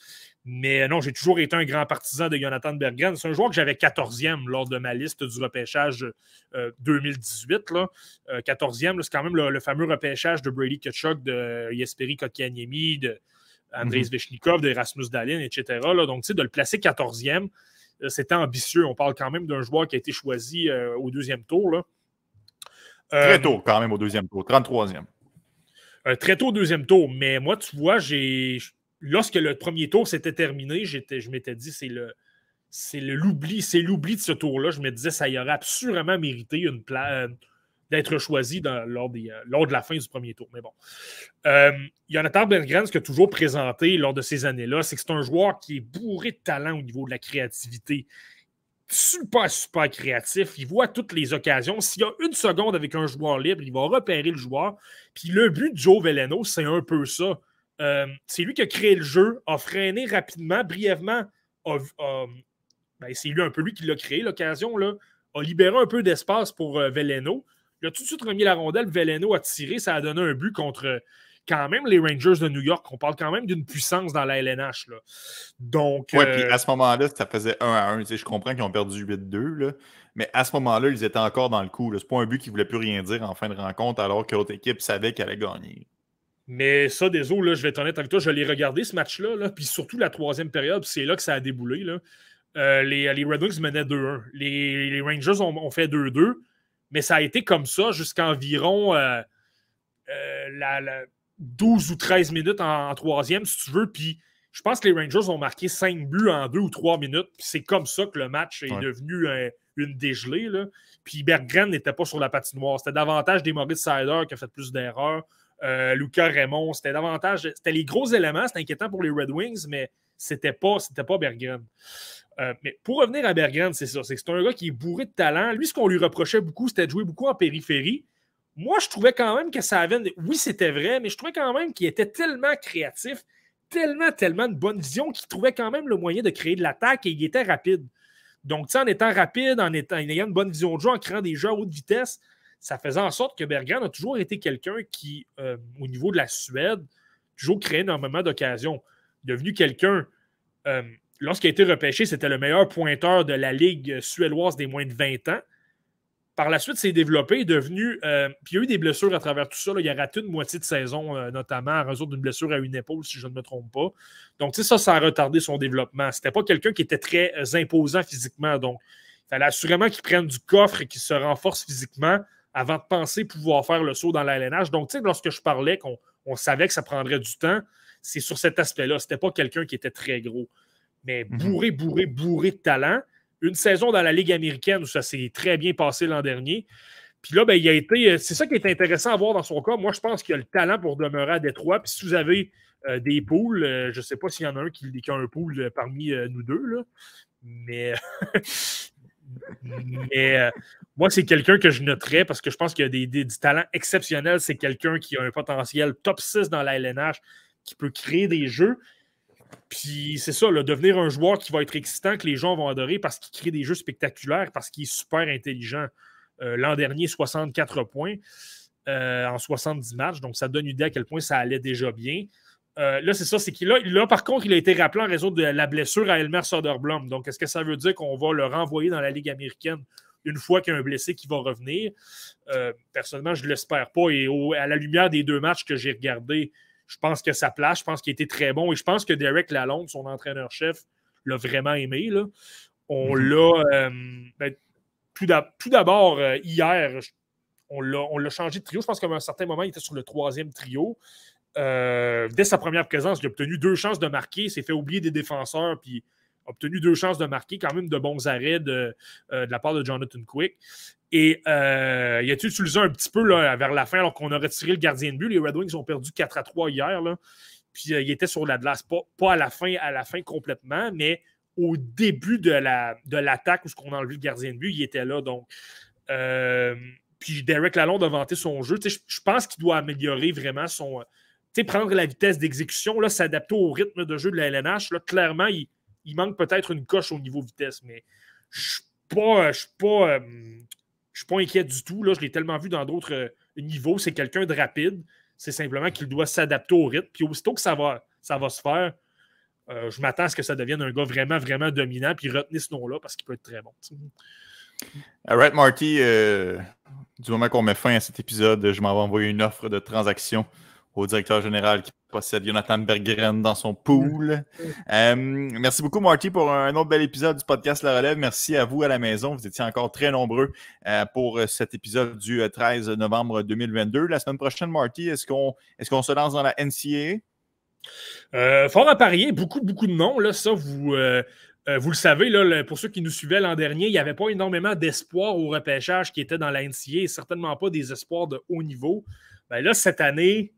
Mais non, j'ai toujours été un grand partisan de Jonathan Berggren. C'est un joueur que j'avais 14e lors de ma liste du repêchage 2018. Là. 14e, c'est quand même le, fameux repêchage de Brady Kutchuk, de Jesperi Kotkaniemi, de Andrei mm de Erasmus Dalin, etc. Là. Donc, de le placer 14e, euh, c'était ambitieux. On parle quand même d'un joueur qui a été choisi au deuxième tour. Là. Très euh, tôt, quand même, au deuxième tour, 33e. Euh, très tôt au deuxième tour, mais moi, tu vois, j'ai. Lorsque le premier tour s'était terminé, je m'étais dit, c'est le. C'est l'oubli, c'est l'oubli de ce tour-là. Je me disais, ça y aurait absolument mérité une place euh, d'être choisi lors, des, lors, de la fin du premier tour. Mais bon. Euh, Jonathan Berggren, ce qu'il a toujours présenté lors de ces années-là, c'est que c'est un joueur qui est bourré de talent au niveau de la créativité super, super créatif. Il voit toutes les occasions. S'il y a une seconde avec un joueur libre, il va repérer le joueur. Puis le but de Joe Veleno, c'est un peu ça. Euh, c'est lui qui a créé le jeu, a freiné rapidement, brièvement. Ben, c'est lui un peu lui qui l'a créé, l'occasion, a libéré un peu d'espace pour euh, Veleno. Il a tout de suite remis la rondelle. Veleno a tiré. Ça a donné un but contre quand même les Rangers de New York, on parle quand même d'une puissance dans la LNH. Là. Donc. Oui, puis euh, à ce moment-là, ça faisait 1 à 1. je comprends qu'ils ont perdu 8-2, mais à ce moment-là, ils étaient encore dans le coup. C'est pas un but qui ne voulait plus rien dire en fin de rencontre, alors que l'autre équipe savait qu'elle allait gagner. Mais ça, désolé, là, je vais être honnête avec toi, je l'ai regardé ce match-là, là, puis surtout la troisième période, c'est là que ça a déboulé. Là. Euh, les, Red Wings menaient 2-1. Les, Rangers ont, fait 2-2, mais ça a été comme ça jusqu'à environ euh, la, 12 ou 13 minutes en, troisième, si tu veux. Puis je pense que les Rangers ont marqué 5 buts en 2 ou 3 minutes. c'est comme ça que le match est devenu une dégelée. Là. Puis Berggren n'était pas sur la patinoire. C'était davantage des Maurice Sider qui a fait plus d'erreurs. Euh, Lucas Raymond, c'était davantage. C'était les gros éléments. C'était inquiétant pour les Red Wings, mais c'était pas, c'était pas Berggren. Euh, mais pour revenir à Berggren, c'est ça. C'est que c'est un gars qui est bourré de talent. Lui, ce qu'on lui reprochait beaucoup, c'était de jouer beaucoup en périphérie moi, je trouvais quand même que ça avait. Oui, c'était vrai, mais je trouvais quand même qu'il était tellement créatif, tellement, tellement de bonne vision qu'il trouvait quand même le moyen de créer de l'attaque et il était rapide. Donc, en étant rapide, en, ayant une bonne vision de jeu, en créant des jeux à haute vitesse, ça faisait en sorte que Bergen a toujours été quelqu'un qui, euh, au niveau de la Suède, toujours créé énormément d'occasions. Devenu quelqu'un, euh, lorsqu'il a été repêché, c'était le meilleur pointeur de la Ligue suédoise des moins de 20 ans. Par la suite, c'est développé, est devenu. Euh, puis il y a eu des blessures à travers tout ça. Il a raté une moitié de saison, euh, notamment à raison d'une blessure à une épaule, si je ne me trompe pas. Donc, tu sais, ça, ça a retardé son développement. C'était pas quelqu'un qui était très euh, imposant physiquement. Donc, il fallait assurément qu'il prenne du coffre et qu'il se renforce physiquement avant de penser pouvoir faire le saut dans l'alénage. Donc, tu sais, lorsque je parlais qu'on savait que ça prendrait du temps, c'est sur cet aspect-là. C'était pas quelqu'un qui était très gros. Mais mhm. bourré, bourré, bourré de talent une saison dans la Ligue américaine où ça s'est très bien passé l'an dernier. Puis là, ben, il a été. Euh, c'est ça qui est intéressant à voir dans son cas. Moi, je pense qu'il a le talent pour demeurer à Détroit. Puis si vous avez euh, des poules, euh, je ne sais pas s'il y en a un qui, a un pool parmi nous deux, là. Mais. Mais moi, c'est quelqu'un que je noterais parce que je pense qu'il a des, des, du talent exceptionnel. C'est quelqu'un qui a un potentiel top 6 dans la LNH, qui peut créer des jeux. Puis c'est ça, devenir un joueur qui va être excitant, que les gens vont adorer parce qu'il crée des jeux spectaculaires, parce qu'il est super intelligent. Euh, l'an dernier, 64 points euh, en 70 matchs, donc ça donne une idée à quel point ça allait déjà bien. Euh, là, c'est ça, c'est qu'il a, par contre, il a été rappelé en raison de la blessure à Elmer Soderblom. Donc, est-ce que ça veut dire qu'on va le renvoyer dans la Ligue américaine une fois qu'il y a un blessé qui va revenir? personnellement, je ne l'espère pas. Et à la lumière des deux matchs que j'ai regardés, je pense que sa place, je pense qu'il était très bon et je pense que Derek Lalonde, son entraîneur-chef, l'a vraiment aimé. Là. On l'a. Ben, tout d'abord, hier, on l'a changé de trio. Je pense qu'à un certain moment, il était sur le troisième trio. Euh, dès sa première présence, il a obtenu deux chances de marquer, s'est fait oublier des défenseurs, puis obtenu deux chances de marquer, quand même de bons arrêts de, de la part de Jonathan Quick. Et euh, il a été utilisé un petit peu là, vers la fin, alors qu'on a retiré le gardien de but? Les Red Wings ont perdu 4 à 3 hier. Là. Puis euh, il était sur la glace, pas, à la fin, à la fin complètement, mais au début de l'attaque où ce qu'on a enlevé le gardien de but, il était là. Donc, euh, puis Derek Lalonde a vanté son jeu. Je, je pense qu'il doit améliorer vraiment son. prendre la vitesse d'exécution, s'adapter au rythme de jeu de la LNH. Là, clairement, il, il manque peut-être une coche au niveau vitesse, mais je ne suis pas. Je ne suis pas inquiet du tout. Là, je l'ai tellement vu dans d'autres euh, niveaux. C'est quelqu'un de rapide. C'est simplement qu'il doit s'adapter au rythme. Puis aussitôt que ça va, ça va se faire, euh, je m'attends à ce que ça devienne un gars vraiment, vraiment dominant. Puis retenez ce nom-là parce qu'il peut être très bon. Alright, Marty, euh, du moment qu'on met fin à cet épisode, je m'en vais envoyer une offre de transaction au directeur général qui possède Jonathan Berggren dans son pool. Euh, merci beaucoup, Marty, pour un autre bel épisode du podcast La Relève. Merci à vous à la maison. Vous étiez encore très nombreux euh, pour cet épisode du 13 euh, novembre 2022. La semaine prochaine, Marty, est-ce qu'on est qu'on se lance dans la NCAA? fort à parier, beaucoup, beaucoup de noms. Là, ça, vous, vous le savez, là, pour ceux qui nous suivaient l'an dernier, il n'y avait pas énormément d'espoir au repêchage qui était dans la NCAA, certainement pas des espoirs de haut niveau. Ben là, cette année,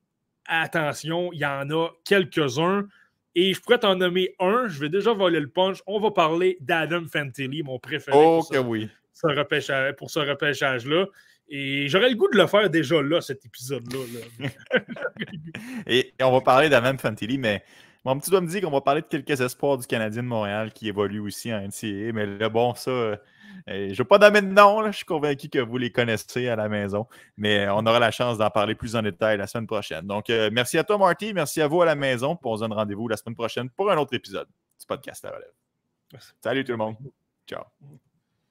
attention, il y en a quelques-uns. Et je pourrais t'en nommer un. Je vais déjà voler le punch. On va parler d'Adam Fantilli, mon préféré. Oh, pour, oui. ce repêchage, pour ce repêchage-là. Et j'aurais le goût de le faire déjà là, cet épisode-là. et, on va parler d'Adam Fantilli, mais mon petit doigt me dit qu'on va parler de quelques espoirs du Canadien de Montréal qui évoluent aussi en NCAA. Mais là, bon, ça, je ne veux pas nommer de nom, je suis convaincu que vous les connaissez à la maison, mais on aura la chance d'en parler plus en détail la semaine prochaine. Donc, euh, merci à toi, Marty, merci à vous à la maison. Puis on se donne rendez-vous la semaine prochaine pour un autre épisode du podcast à relève. Salut tout le monde. Ciao.